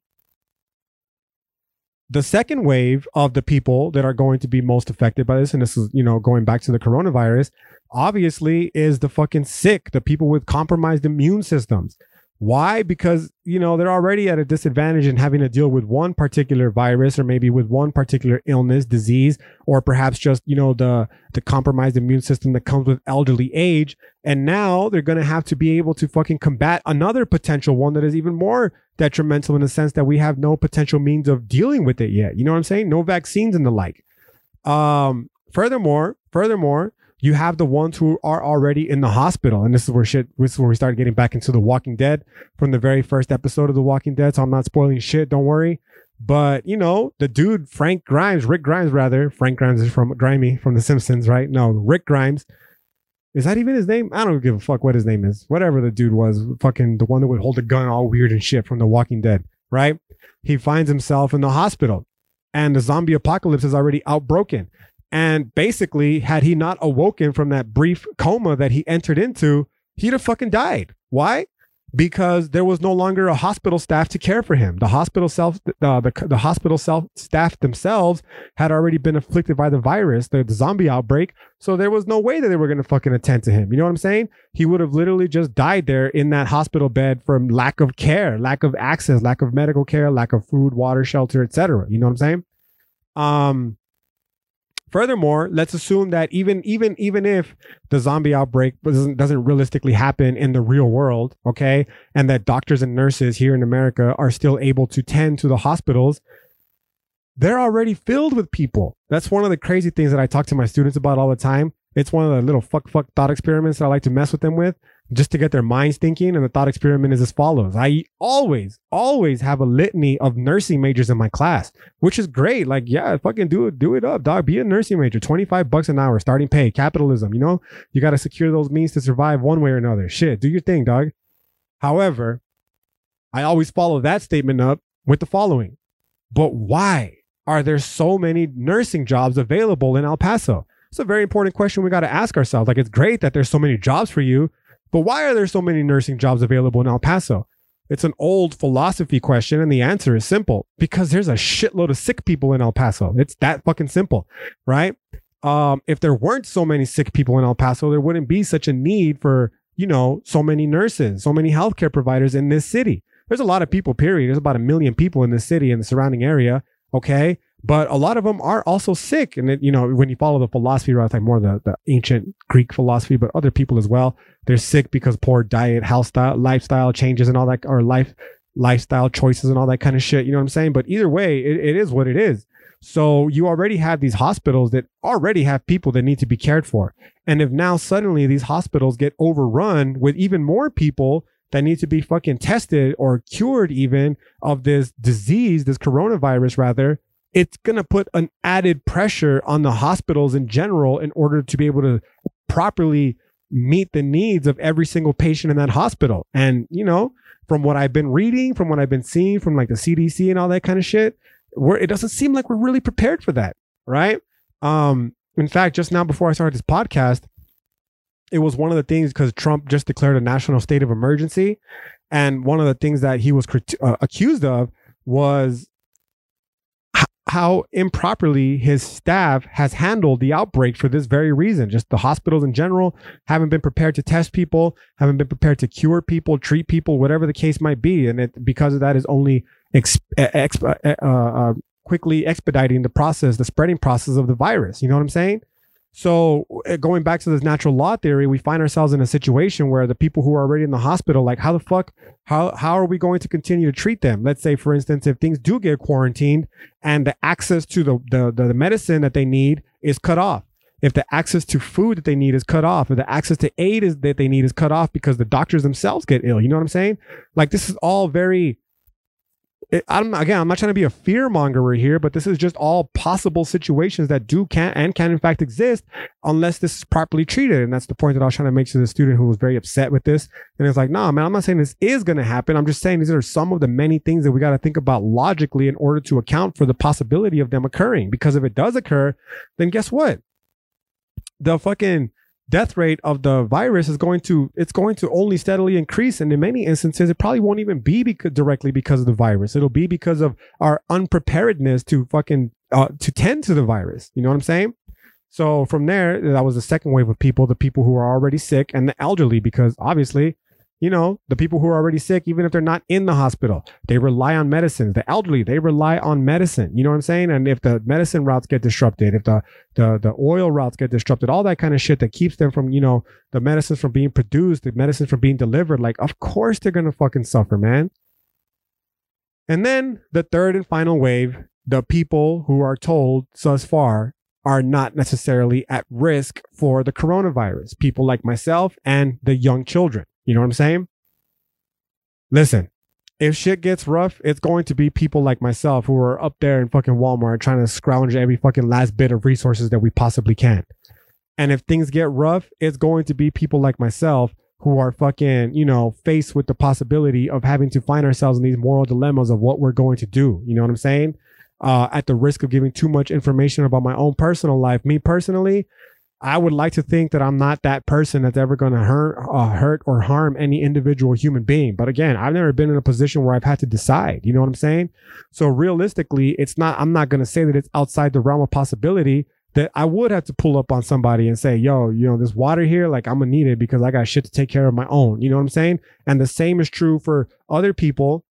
The second wave of the people that are going to be most affected by this, and this is, you know, going back to the coronavirus, obviously is the fucking sick, the people with compromised immune systems. Why? Because, you know, they're already at a disadvantage in having to deal with one particular virus or maybe with one particular illness, disease, or perhaps just, you know, the, the compromised immune system that comes with elderly age. And now they're going to have to be able to fucking combat another potential one that is even more detrimental in the sense that we have no potential means of dealing with it yet. You know what I'm saying? No vaccines and the like. Um, furthermore, furthermore, you have the ones who are already in the hospital. And this is where shit, this is where we started getting back into The Walking Dead from the very first episode of The Walking Dead. So I'm not spoiling shit. Don't worry. But, you know, the dude, Frank Grimes, Rick Grimes, rather, Frank Grimes is from Grimy from The Simpsons, right? No, Rick Grimes. Is that even his name? I don't give a fuck what his name is. Whatever the dude was, fucking the one that would hold a gun all weird and shit from The Walking Dead, right? He finds himself in the hospital and the zombie apocalypse is already outbroken. And basically, had he not awoken from that brief coma that he entered into, he'd have fucking died. Why? Because there was no longer a hospital staff to care for him. The hospital self, uh, the, the hospital self staff themselves had already been afflicted by the virus, the, the zombie outbreak. So there was no way that they were going to fucking attend to him. You know what I'm saying? He would have literally just died there in that hospital bed from lack of care, lack of access, lack of medical care, lack of food, water, shelter, etc. You know what I'm saying? Um, Furthermore, let's assume that even even even if the zombie outbreak doesn't doesn't realistically happen in the real world, okay, and that doctors and nurses here in America are still able to tend to the hospitals, they're already filled with people. That's one of the crazy things that I talk to my students about all the time. It's one of the little fuck fuck thought experiments that I like to mess with them with just to get their minds thinking. And the thought experiment is as follows. I always, always have a litany of nursing majors in my class, which is great. Like, yeah, fucking do it, do it up, dog. Be a nursing major, 25 bucks an hour, starting pay, capitalism. You know, you got to secure those means to survive one way or another. Shit, do your thing, dog. However, I always follow that statement up with the following. But why are there so many nursing jobs available in El Paso? It's a very important question we got to ask ourselves. Like, it's great that there's so many jobs for you, but why are there so many nursing jobs available in El Paso? It's an old philosophy question, and the answer is simple because there's a shitload of sick people in El Paso. It's that fucking simple, right? Um, if there weren't so many sick people in El Paso, there wouldn't be such a need for, you know, so many nurses, so many healthcare providers in this city. There's a lot of people, period. There's about a million people in this city and the surrounding area. Okay but a lot of them are also sick. And it, you know, when you follow the philosophy route, like more the, the ancient Greek philosophy, but other people as well, they're sick because poor diet, health style, lifestyle changes and all that, or life, lifestyle choices and all that kind of shit. You know what I'm saying? But either way, it, it is what it is. So you already have these hospitals that already have people that need to be cared for. And if now suddenly these hospitals get overrun with even more people that need to be fucking tested or cured even of this disease, this coronavirus rather, it's going to put an added pressure on the hospitals in general in order to be able to properly meet the needs of every single patient in that hospital. And, you know, from what I've been reading, from what I've been seeing from like the CDC and all that kind of shit, where it doesn't seem like we're really prepared for that. Right. Um, in fact, just now before I started this podcast, it was one of the things because Trump just declared a national state of emergency. And one of the things that he was crit- uh, accused of was how improperly his staff has handled the outbreak for this very reason. Just the hospitals in general haven't been prepared to test people, haven't been prepared to cure people, treat people, whatever the case might be. And it, because of that is only uh, uh, quickly expediting the process, the spreading process of the virus. You know what I'm saying? So uh, going back to this natural law theory, we find ourselves in a situation where the people who are already in the hospital, like how the fuck, how how are we going to continue to treat them? Let's say, for instance, if things do get quarantined and the access to the the, the medicine that they need is cut off, if the access to food that they need is cut off, if the access to aid is that they need is cut off because the doctors themselves get ill, you know what I'm saying? Like this is all very it, I'm again, I'm not trying to be a fear mongerer here, but this is just all possible situations that do can and can in fact exist unless this is properly treated. And that's the point that I was trying to make to the student who was very upset with this. And it's like, no, nah, man, I'm not saying this is going to happen. I'm just saying these are some of the many things that we got to think about logically in order to account for the possibility of them occurring. Because if it does occur, then guess what? The fucking death rate of the virus is going to it's going to only steadily increase. And in many instances it probably won't even be because, directly because of the virus. It'll be because of our unpreparedness to fucking uh, to tend to the virus. You know what i'm saying? So from there that was the second wave of people the people who are already sick and the elderly because obviously you know, the people who are already sick, even if they're not in the hospital, they rely on medicine. The elderly, they rely on medicine. You know what I'm saying? And if the medicine routes get disrupted, if the the the oil routes get disrupted, all that kind of shit that keeps them from, you know, the medicines from being produced, the medicines from being delivered, like of course they're gonna fucking suffer, man. And then the third and final wave, the people who are told thus far are not necessarily at risk for the coronavirus. People like myself and the young children. You know what I'm saying? Listen, if shit gets rough, it's going to be people like myself who are up there in fucking Walmart trying to scrounge every fucking last bit of resources that we possibly can. And if things get rough, it's going to be people like myself who are fucking, you know, faced with the possibility of having to find ourselves in these moral dilemmas of what we're going to do. You know what I'm saying? Uh, at the risk of giving too much information about my own personal life. Me personally, I would like to think that I'm not that person that's ever going to hurt, uh, hurt or harm any individual human being. But again, I've never been in a position where I've had to decide. You know what I'm saying? So realistically, it's not. I'm not going to say that it's outside the realm of possibility that I would have to pull up on somebody and say, "Yo, you know, this water here, like I'm gonna need it because I got shit to take care of my own." You know what I'm saying? And the same is true for other people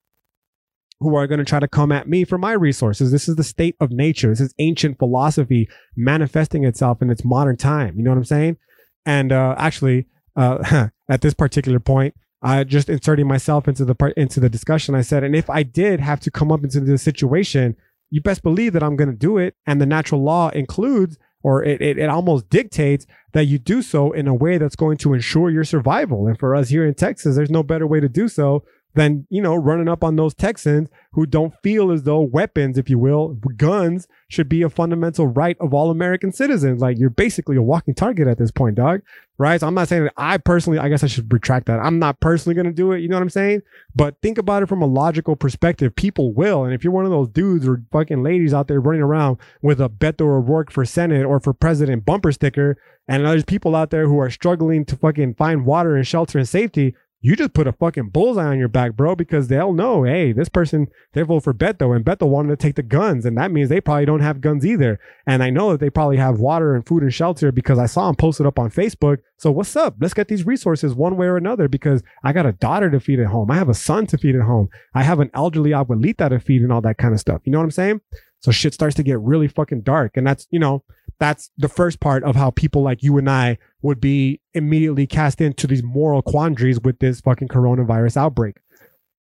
who are going to try to come at me for my resources. This is the state of nature. This is ancient philosophy manifesting itself in its modern time. You know what I'm saying? And uh, actually, uh, (laughs) at this particular point, I just inserting myself into the part into the discussion. I said, and if I did have to come up into this situation, you best believe that I'm going to do it. And the natural law includes, or it, it, it almost dictates that you do so in a way that's going to ensure your survival. And for us here in Texas, there's no better way to do so than you know running up on those Texans who don't feel as though weapons, if you will, guns should be a fundamental right of all American citizens. Like you're basically a walking target at this point, dog. Right? So I'm not saying that I personally, I guess I should retract that. I'm not personally going to do it. You know what I'm saying? But think about it from a logical perspective. People will, and if you're one of those dudes or fucking ladies out there running around with a Beto O'Rourke for Senate or for president bumper sticker, and there's people out there who are struggling to fucking find water and shelter and safety, you just put a fucking bullseye on your back, bro, because they'll know, hey, this person, they vote for Beto, and Beto wanted to take the guns, and that means they probably don't have guns either. And I know that they probably have water and food and shelter because I saw them posted up on Facebook. So what's up? Let's get these resources one way or another because I got a daughter to feed at home. I have a son to feed at home. I have an elderly abuelita to feed and all that kind of stuff. You know what I'm saying? So shit starts to get really fucking dark. And that's, you know, that's the first part of how people like you and I would be immediately cast into these moral quandaries with this fucking coronavirus outbreak.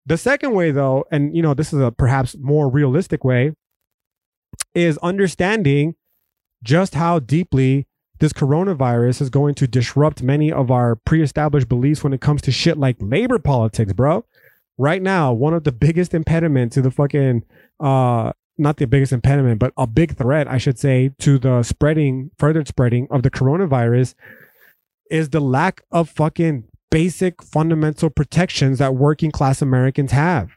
The second way, though, and you know, this is a perhaps more realistic way, is understanding just how deeply this coronavirus is going to disrupt many of our pre established beliefs when it comes to shit like labor politics, bro. Right now, one of the biggest impediments to the fucking uh, not the biggest impediment, but a big threat, I should say, to the spreading, further spreading of the coronavirus is the lack of fucking basic fundamental protections that working class Americans have.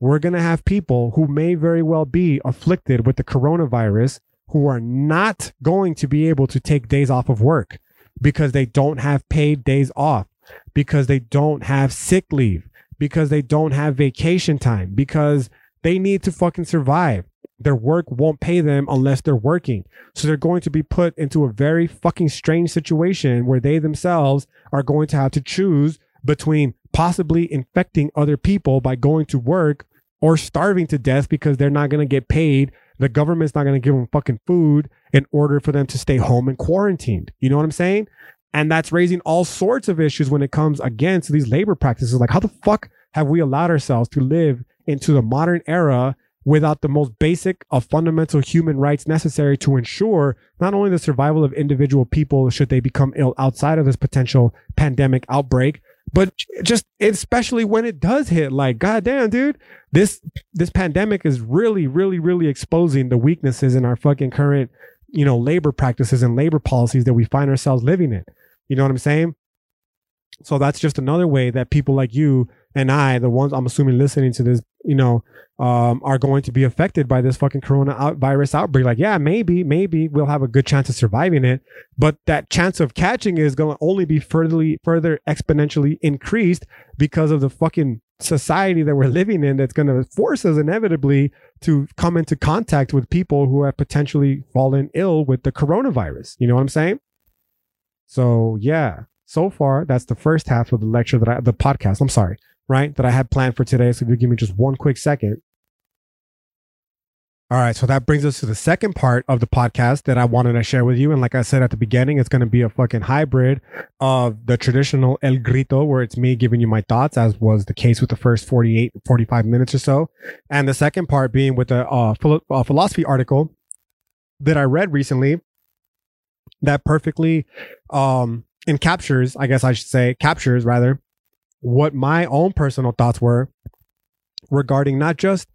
We're going to have people who may very well be afflicted with the coronavirus who are not going to be able to take days off of work because they don't have paid days off, because they don't have sick leave, because they don't have vacation time, because they need to fucking survive their work won't pay them unless they're working. So they're going to be put into a very fucking strange situation where they themselves are going to have to choose between possibly infecting other people by going to work or starving to death because they're not going to get paid. The government's not going to give them fucking food in order for them to stay home and quarantined. You know what I'm saying? And that's raising all sorts of issues when it comes again to these labor practices. Like, how the fuck have we allowed ourselves to live into the modern era without the most basic of fundamental human rights necessary to ensure not only the survival of individual people should they become ill outside of this potential pandemic outbreak, but just especially when it does hit, like goddamn, dude, this this pandemic is really, really, really exposing the weaknesses in our fucking current, you know, labor practices and labor policies that we find ourselves living in. You know what I'm saying? So that's just another way that people like you and I, the ones I'm assuming listening to this, you know, um, are going to be affected by this fucking corona out- virus outbreak. Like, yeah, maybe, maybe we'll have a good chance of surviving it, but that chance of catching is going to only be further, further exponentially increased because of the fucking society that we're living in that's going to force us inevitably to come into contact with people who have potentially fallen ill with the coronavirus. You know what I'm saying? So, yeah, so far, that's the first half of the lecture that I, the podcast, I'm sorry, right, that I had planned for today. So if you give me just one quick second. All right, so that brings us to the second part of the podcast that I wanted to share with you. And like I said at the beginning, it's going to be a fucking hybrid of the traditional El Grito, where it's me giving you my thoughts, as was the case with the first 48, 45 minutes or so. And the second part being with a, uh, philo- a philosophy article that I read recently that perfectly um, and captures, I guess I should say, captures rather, what my own personal thoughts were regarding not just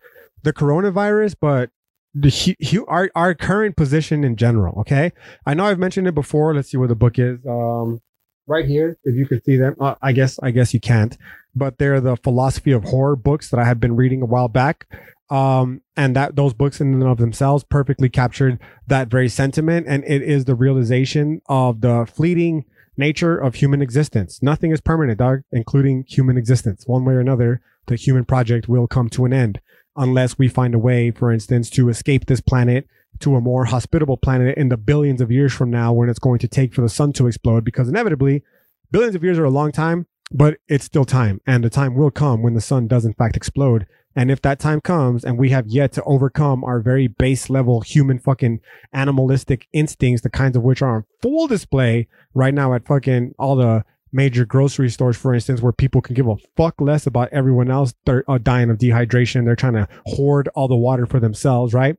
the coronavirus, but the our our current position in general. Okay, I know I've mentioned it before. Let's see where the book is. Um, right here, if you could see them. Uh, I guess I guess you can't, but they're the philosophy of horror books that I had been reading a while back. Um, and that those books in and of themselves perfectly captured that very sentiment, and it is the realization of the fleeting nature of human existence. Nothing is permanent, dog, including human existence. One way or another, the human project will come to an end unless we find a way, for instance, to escape this planet to a more hospitable planet in the billions of years from now when it's going to take for the sun to explode because inevitably billions of years are a long time but it's still time and the time will come when the sun does in fact explode and if that time comes and we have yet to overcome our very base level human fucking animalistic instincts, the kinds of which are on full display right now at fucking all the major grocery stores, for instance, where people can give a fuck less about everyone else they're, uh, dying of dehydration. They're trying to hoard all the water for themselves, right?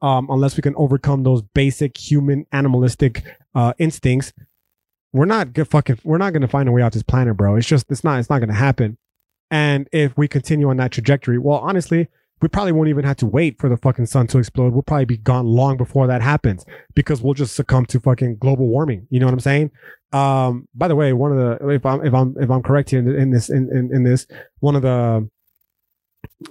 Um, unless we can overcome those basic human animalistic uh, instincts, we're not fucking. We're not gonna find a way out this planet, bro. It's just it's not it's not gonna happen. And if we continue on that trajectory, well, honestly, we probably won't even have to wait for the fucking sun to explode. We'll probably be gone long before that happens because we'll just succumb to fucking global warming. You know what I'm saying? Um, by the way, one of the if I'm if I'm if I'm correct here in, in this in, in, in this one of the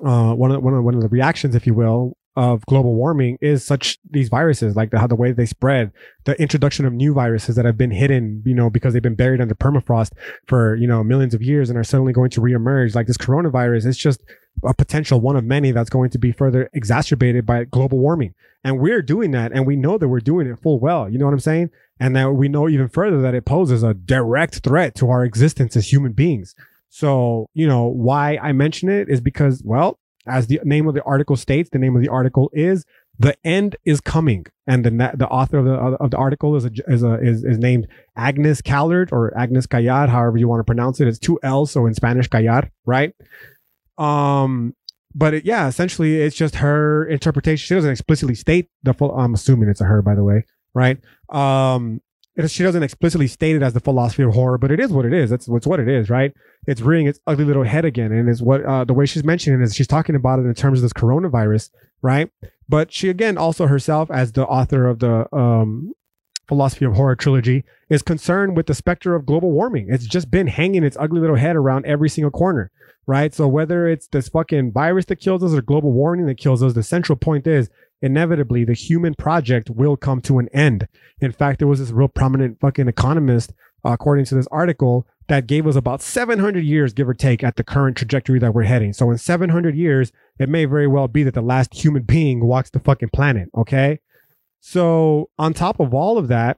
uh one of one of one of the reactions, if you will, of global warming is such these viruses, like the, how the way they spread, the introduction of new viruses that have been hidden, you know, because they've been buried under permafrost for, you know, millions of years and are suddenly going to reemerge. Like this coronavirus, it's just a potential one of many that's going to be further exacerbated by global warming. And we're doing that. And we know that we're doing it full well. You know what I'm saying? And that we know even further that it poses a direct threat to our existence as human beings. So, you know, why I mention it is because, well, as the name of the article states, the name of the article is "The End is Coming," and the the author of the of the article is a, is a, is, is named Agnes Callard or Agnes Callar, however you want to pronounce it. It's two L's, so in Spanish, Callar, right? Um, but it, yeah, essentially, it's just her interpretation. She doesn't explicitly state the full. I'm assuming it's a her, by the way, right? Um, she doesn't explicitly state it as the philosophy of horror, but it is what it is. That's what's what it is, right? It's rearing its ugly little head again, and is what uh, the way she's mentioning is she's talking about it in terms of this coronavirus, right? But she again also herself, as the author of the um, philosophy of horror trilogy, is concerned with the specter of global warming. It's just been hanging its ugly little head around every single corner, right? So whether it's this fucking virus that kills us or global warming that kills us, the central point is inevitably the human project will come to an end. In fact, there was this real prominent fucking economist, uh, according to this article, that gave us about 700 years, give or take, at the current trajectory that we're heading. So in 700 years, it may very well be that the last human being walks the fucking planet. Okay. So on top of all of that,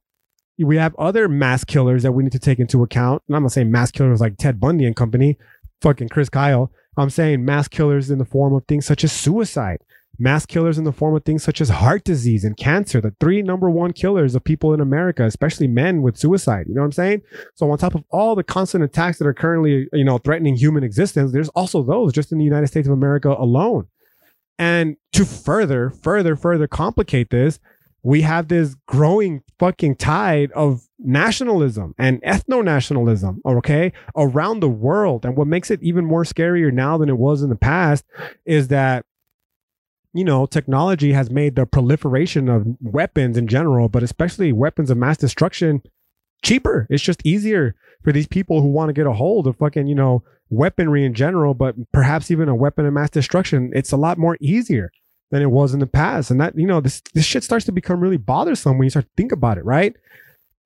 we have other mass killers that we need to take into account. And I'm not saying mass killers like Ted Bundy and company, fucking Chris Kyle. I'm saying mass killers in the form of things such as suicide, mass killers in the form of things such as heart disease and cancer, the three number one killers of people in America, especially men with suicide. You know what I'm saying? So on top of all the constant attacks that are currently, you know, threatening human existence, there's also those just in the United States of America alone. And to further, further, further complicate this, we have this growing fucking tide of nationalism and ethno nationalism, okay, around the world. And what makes it even more scarier now than it was in the past is that you know, technology has made the proliferation of weapons in general, but especially weapons of mass destruction cheaper. It's just easier for these people who want to get a hold of fucking, you know, weaponry in general, but perhaps even a weapon of mass destruction. It's a lot more easier than it was in the past. And that, you know, this this shit starts to become really bothersome when you start to think about it, right?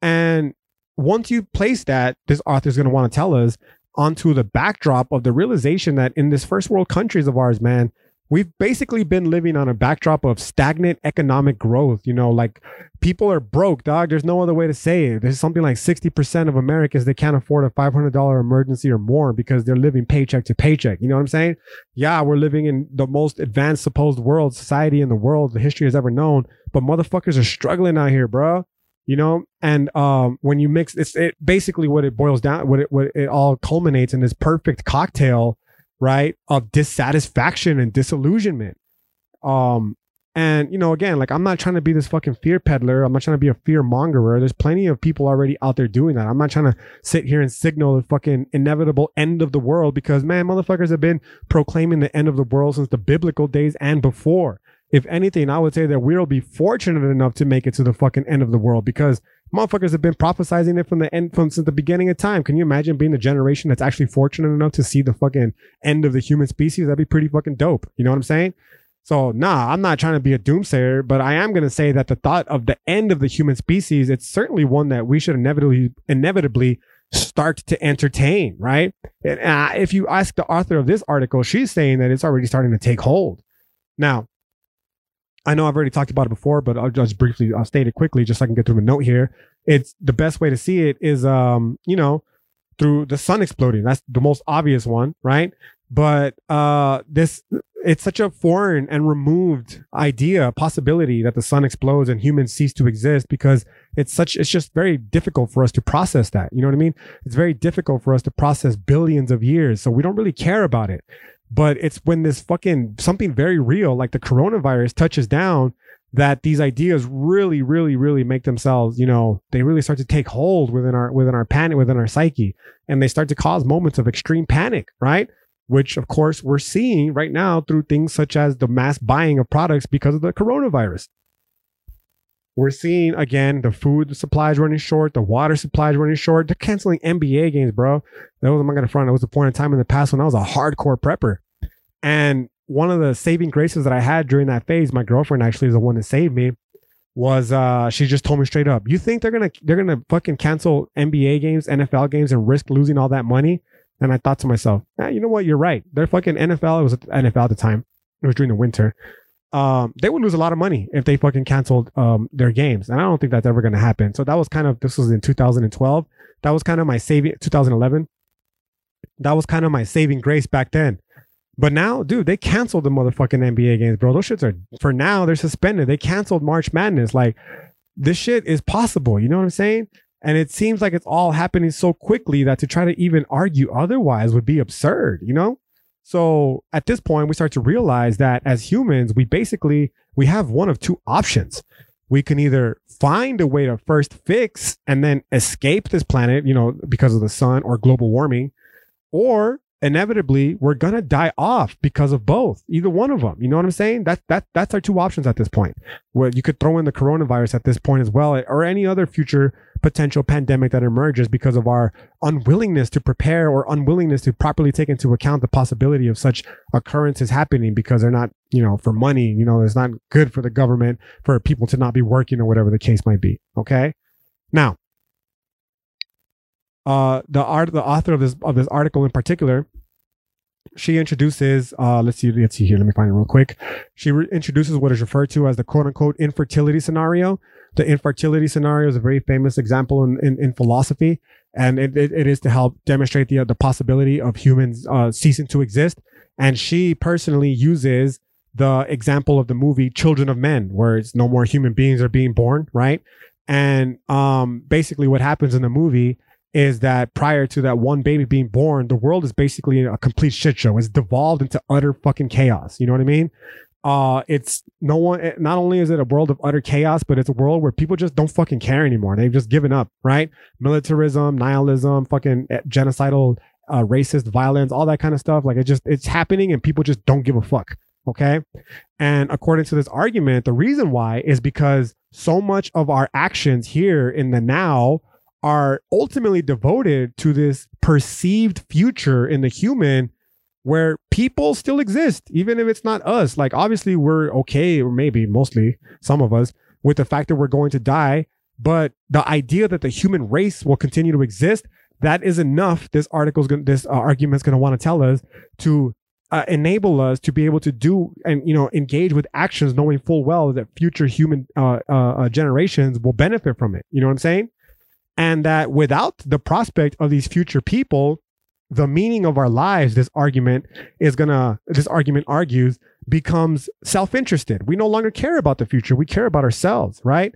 And once you place that, this author is going to want to tell us onto the backdrop of the realization that in this first world countries of ours, man, we've basically been living on a backdrop of stagnant economic growth. You know, like people are broke, dog. There's no other way to say it. There's something like 60% of Americans they can't afford a $500 emergency or more because they're living paycheck to paycheck. You know what I'm saying? Yeah, we're living in the most advanced supposed world, society in the world the history has ever known, but motherfuckers are struggling out here, bro. You know, and um, when you mix, it's it basically what it boils down, what it what it all culminates in this perfect cocktail right of dissatisfaction and disillusionment. Um and you know again like i'm not trying to be this fucking fear peddler. I'm not trying to be a fear mongerer. There's plenty of people already out there doing that. I'm not trying to sit here and signal the fucking inevitable end of the world because man motherfuckers have been proclaiming the end of the world since the biblical days and before if anything i would say that we'll be fortunate enough to make it to the fucking end of the world because motherfuckers have been prophesizing it from the end from since the beginning of time. Can you imagine being the generation that's actually fortunate enough to see the fucking end of the human species? That'd be pretty fucking dope. You know what I'm saying? So nah, I'm not trying to be a doomsayer, but I am going to say that the thought of the end of the human species, it's certainly one that we should inevitably inevitably start to entertain, right? And, uh, if you ask the author of this article, she's saying that it's already starting to take hold. Now, I know I've already talked about it before, but I'll just briefly I'll state it quickly just so I can get through the note here. It's the best way to see it is um, you know, through the sun exploding. That's the most obvious one, right? But uh this it's such a foreign and removed idea, possibility that the sun explodes and humans cease to exist because it's such it's just very difficult for us to process that. You know what I mean? It's very difficult for us to process billions of years. So we don't really care about it. But it's when this fucking something very real, like the coronavirus, touches down that these ideas really, really, really make themselves, you know, they really start to take hold within our within our panic, within our psyche, and they start to cause moments of extreme panic, right? Which of course we're seeing right now through things such as the mass buying of products because of the coronavirus. We're seeing again the food supplies running short, the water supplies running short. They're canceling NBA games, bro. That was not gonna front. It was a point in time in the past when I was a hardcore prepper. And one of the saving graces that I had during that phase, my girlfriend actually is the one that saved me, was uh she just told me straight up, you think they're gonna they're gonna fucking cancel NBA games, NFL games, and risk losing all that money? And I thought to myself, eh, you know what, you're right. They're fucking NFL, it was NFL at the time. It was during the winter um, they would lose a lot of money if they fucking canceled um, their games. And I don't think that's ever going to happen. So that was kind of, this was in 2012. That was kind of my saving, 2011. That was kind of my saving grace back then. But now, dude, they canceled the motherfucking NBA games, bro. Those shits are, for now, they're suspended. They canceled March Madness. Like, this shit is possible. You know what I'm saying? And it seems like it's all happening so quickly that to try to even argue otherwise would be absurd, you know? So at this point, we start to realize that as humans, we basically we have one of two options. We can either find a way to first fix and then escape this planet, you know, because of the sun or global warming, or inevitably we're gonna die off because of both either one of them you know what i'm saying? That that that's our two options at this point. Where you could throw in the coronavirus at this point as well or any other future potential pandemic that emerges because of our unwillingness to prepare or unwillingness to properly take into account the possibility of such occurrences happening because they're not you know for money you know it's not good for the government for people to not be working or whatever the case might be okay? Now uh, the art, the author of this of this article in particular, she introduces. Uh, let's see, let's see here. Let me find it real quick. She re- introduces what is referred to as the quote unquote infertility scenario. The infertility scenario is a very famous example in, in, in philosophy, and it, it, it is to help demonstrate the the possibility of humans uh, ceasing to exist. And she personally uses the example of the movie Children of Men, where it's no more human beings are being born, right? And um, basically, what happens in the movie is that prior to that one baby being born, the world is basically a complete shit show. It's devolved into utter fucking chaos. You know what I mean? uh it's no one not only is it a world of utter chaos but it's a world where people just don't fucking care anymore they've just given up right militarism nihilism fucking eh, genocidal uh, racist violence all that kind of stuff like it just it's happening and people just don't give a fuck okay and according to this argument the reason why is because so much of our actions here in the now are ultimately devoted to this perceived future in the human where people still exist, even if it's not us. Like, obviously, we're okay, or maybe mostly some of us, with the fact that we're going to die. But the idea that the human race will continue to exist, that is enough. This article's going this uh, argument's going to want to tell us to uh, enable us to be able to do and you know engage with actions, knowing full well that future human uh, uh, uh generations will benefit from it. You know what I'm saying? And that without the prospect of these future people, the meaning of our lives, this argument is gonna, this argument argues, becomes self interested. We no longer care about the future. We care about ourselves, right?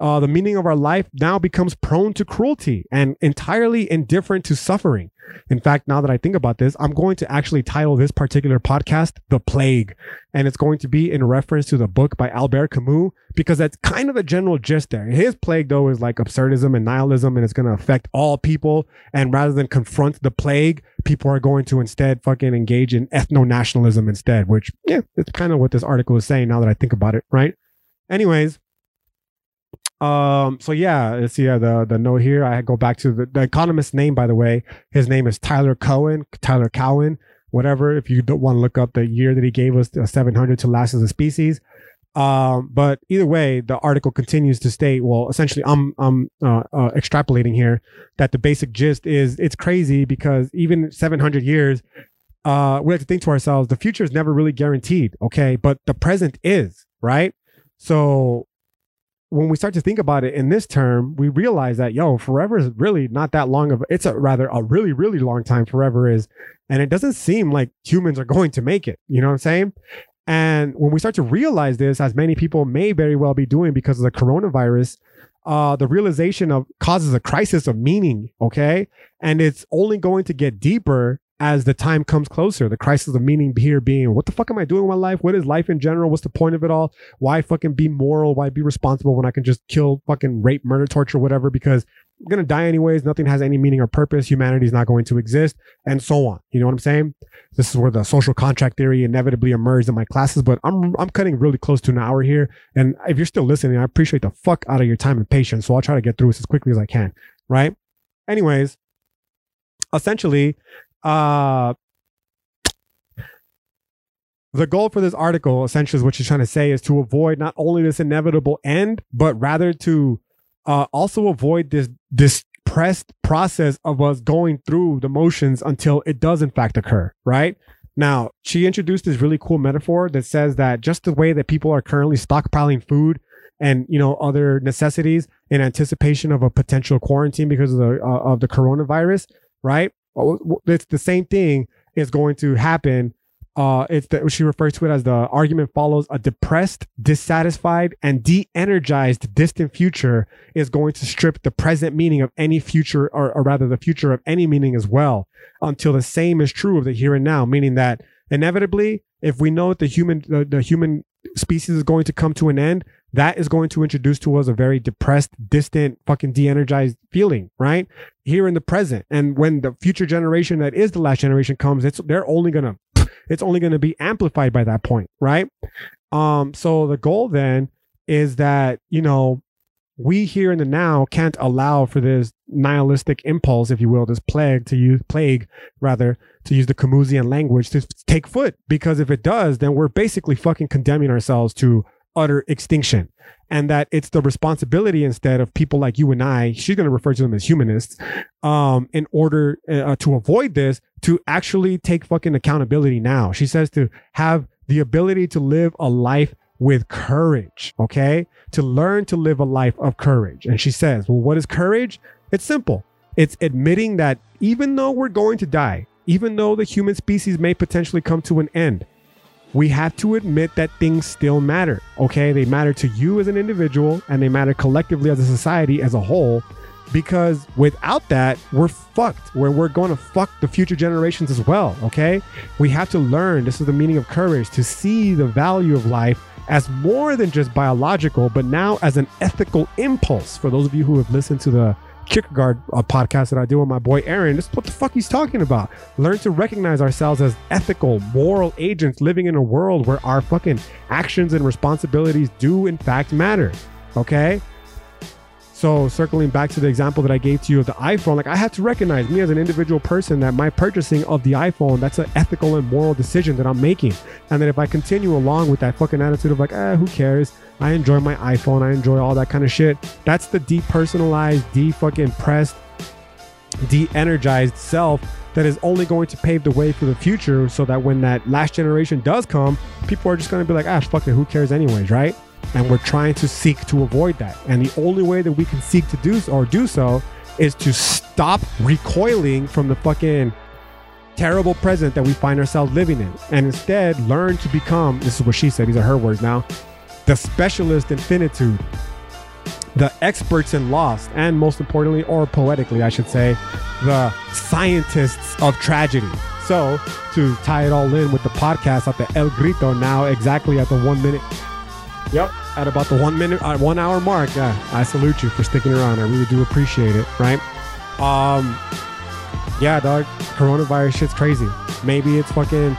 Uh, the meaning of our life now becomes prone to cruelty and entirely indifferent to suffering. In fact, now that I think about this, I'm going to actually title this particular podcast The Plague. And it's going to be in reference to the book by Albert Camus, because that's kind of the general gist there. His plague, though, is like absurdism and nihilism, and it's going to affect all people. And rather than confront the plague, people are going to instead fucking engage in ethno nationalism instead, which, yeah, it's kind of what this article is saying now that I think about it, right? Anyways, um, so yeah, see uh, the the note here. I go back to the, the economist's name, by the way. His name is Tyler Cowen, Tyler Cowen, whatever. If you don't want to look up the year that he gave us, 700 to last as a species. Um, but either way, the article continues to state, well, essentially, I'm I'm uh, uh, extrapolating here that the basic gist is it's crazy because even 700 years, uh, we have to think to ourselves, the future is never really guaranteed, okay? But the present is, right? So when we start to think about it in this term, we realize that yo, forever is really not that long of it's a rather a really, really long time forever is. And it doesn't seem like humans are going to make it. You know what I'm saying? And when we start to realize this, as many people may very well be doing because of the coronavirus, uh, the realization of causes a crisis of meaning. Okay. And it's only going to get deeper as the time comes closer, the crisis of meaning here being, what the fuck am I doing with my life? What is life in general? What's the point of it all? Why fucking be moral? Why be responsible when I can just kill, fucking rape, murder, torture, whatever? Because I'm gonna die anyways. Nothing has any meaning or purpose. Humanity is not going to exist, and so on. You know what I'm saying? This is where the social contract theory inevitably emerged in my classes. But I'm I'm cutting really close to an hour here, and if you're still listening, I appreciate the fuck out of your time and patience. So I'll try to get through this as quickly as I can. Right? Anyways, essentially, uh, the goal for this article, essentially, is what she's trying to say, is to avoid not only this inevitable end, but rather to uh, also avoid this this pressed process of us going through the motions until it does in fact occur. Right now, she introduced this really cool metaphor that says that just the way that people are currently stockpiling food and you know other necessities in anticipation of a potential quarantine because of the uh, of the coronavirus, right? It's the same thing is going to happen. Uh, it's that she refers to it as the argument follows a depressed, dissatisfied, and de-energized distant future is going to strip the present meaning of any future, or, or rather the future of any meaning as well, until the same is true of the here and now. Meaning that inevitably, if we know that the human the, the human species is going to come to an end, that is going to introduce to us a very depressed, distant, fucking de-energized feeling, right? Here in the present. And when the future generation that is the last generation comes, it's they're only gonna it's only gonna be amplified by that point, right? Um, so the goal then is that, you know, we here in the now can't allow for this nihilistic impulse, if you will, this plague to use plague rather to use the Camusian language to take foot. Because if it does, then we're basically fucking condemning ourselves to utter extinction and that it's the responsibility instead of people like you and I, she's going to refer to them as humanists, um, in order uh, to avoid this, to actually take fucking accountability now. She says to have the ability to live a life with courage, okay? To learn to live a life of courage. And she says, well, what is courage? It's simple. It's admitting that even though we're going to die, even though the human species may potentially come to an end, we have to admit that things still matter. Okay. They matter to you as an individual and they matter collectively as a society as a whole. because without that, we're fucked. Where we're going to fuck the future generations as well. Okay, we have to learn. This is the meaning of courage to see the value of life as more than just biological, but now as an ethical impulse. For those of you who have listened to the Kierkegaard podcast that I do with my boy Aaron, this is what the fuck he's talking about. Learn to recognize ourselves as ethical, moral agents living in a world where our fucking actions and responsibilities do in fact matter. Okay? So circling back to the example that I gave to you of the iPhone, like I had to recognize me as an individual person that my purchasing of the iPhone, that's an ethical and moral decision that I'm making. And that if I continue along with that fucking attitude of like, ah, who cares? I enjoy my iPhone, I enjoy all that kind of shit. That's the depersonalized, de fucking pressed, de-energized self that is only going to pave the way for the future so that when that last generation does come, people are just gonna be like, ah, fuck it, who cares anyways, right? And we're trying to seek to avoid that. And the only way that we can seek to do or do so is to stop recoiling from the fucking terrible present that we find ourselves living in. And instead learn to become, this is what she said, these are her words now, the specialist in finitude, the experts in loss, and most importantly, or poetically, I should say, the scientists of tragedy. So, to tie it all in with the podcast at the El Grito now, exactly at the one minute Yep. At about the one minute, uh, one hour mark. Yeah, I salute you for sticking around. I really do appreciate it. Right. Um. Yeah, dog. Coronavirus shit's crazy. Maybe it's fucking.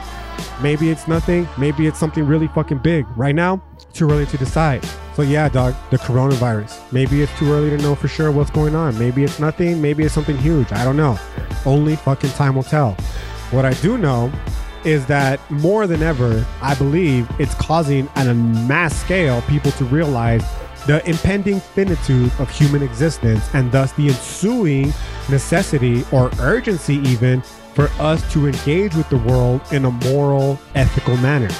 Maybe it's nothing. Maybe it's something really fucking big. Right now, too early to decide. So yeah, dog. The coronavirus. Maybe it's too early to know for sure what's going on. Maybe it's nothing. Maybe it's something huge. I don't know. Only fucking time will tell. What I do know is that more than ever, I believe it's causing on a mass scale people to realize the impending finitude of human existence and thus the ensuing necessity or urgency even for us to engage with the world in a moral, ethical manner.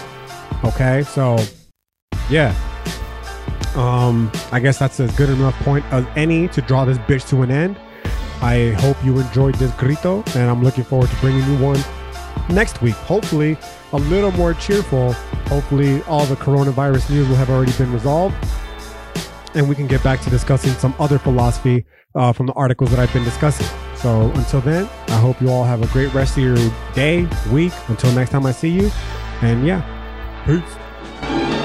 Okay, so yeah. Um, I guess that's a good enough point as any to draw this bitch to an end. I hope you enjoyed this grito, and I'm looking forward to bringing you one next week. Hopefully, a little more cheerful. Hopefully, all the coronavirus news will have already been resolved. And we can get back to discussing some other philosophy uh, from the articles that I've been discussing. So until then, I hope you all have a great rest of your day, week. Until next time I see you. And yeah, peace.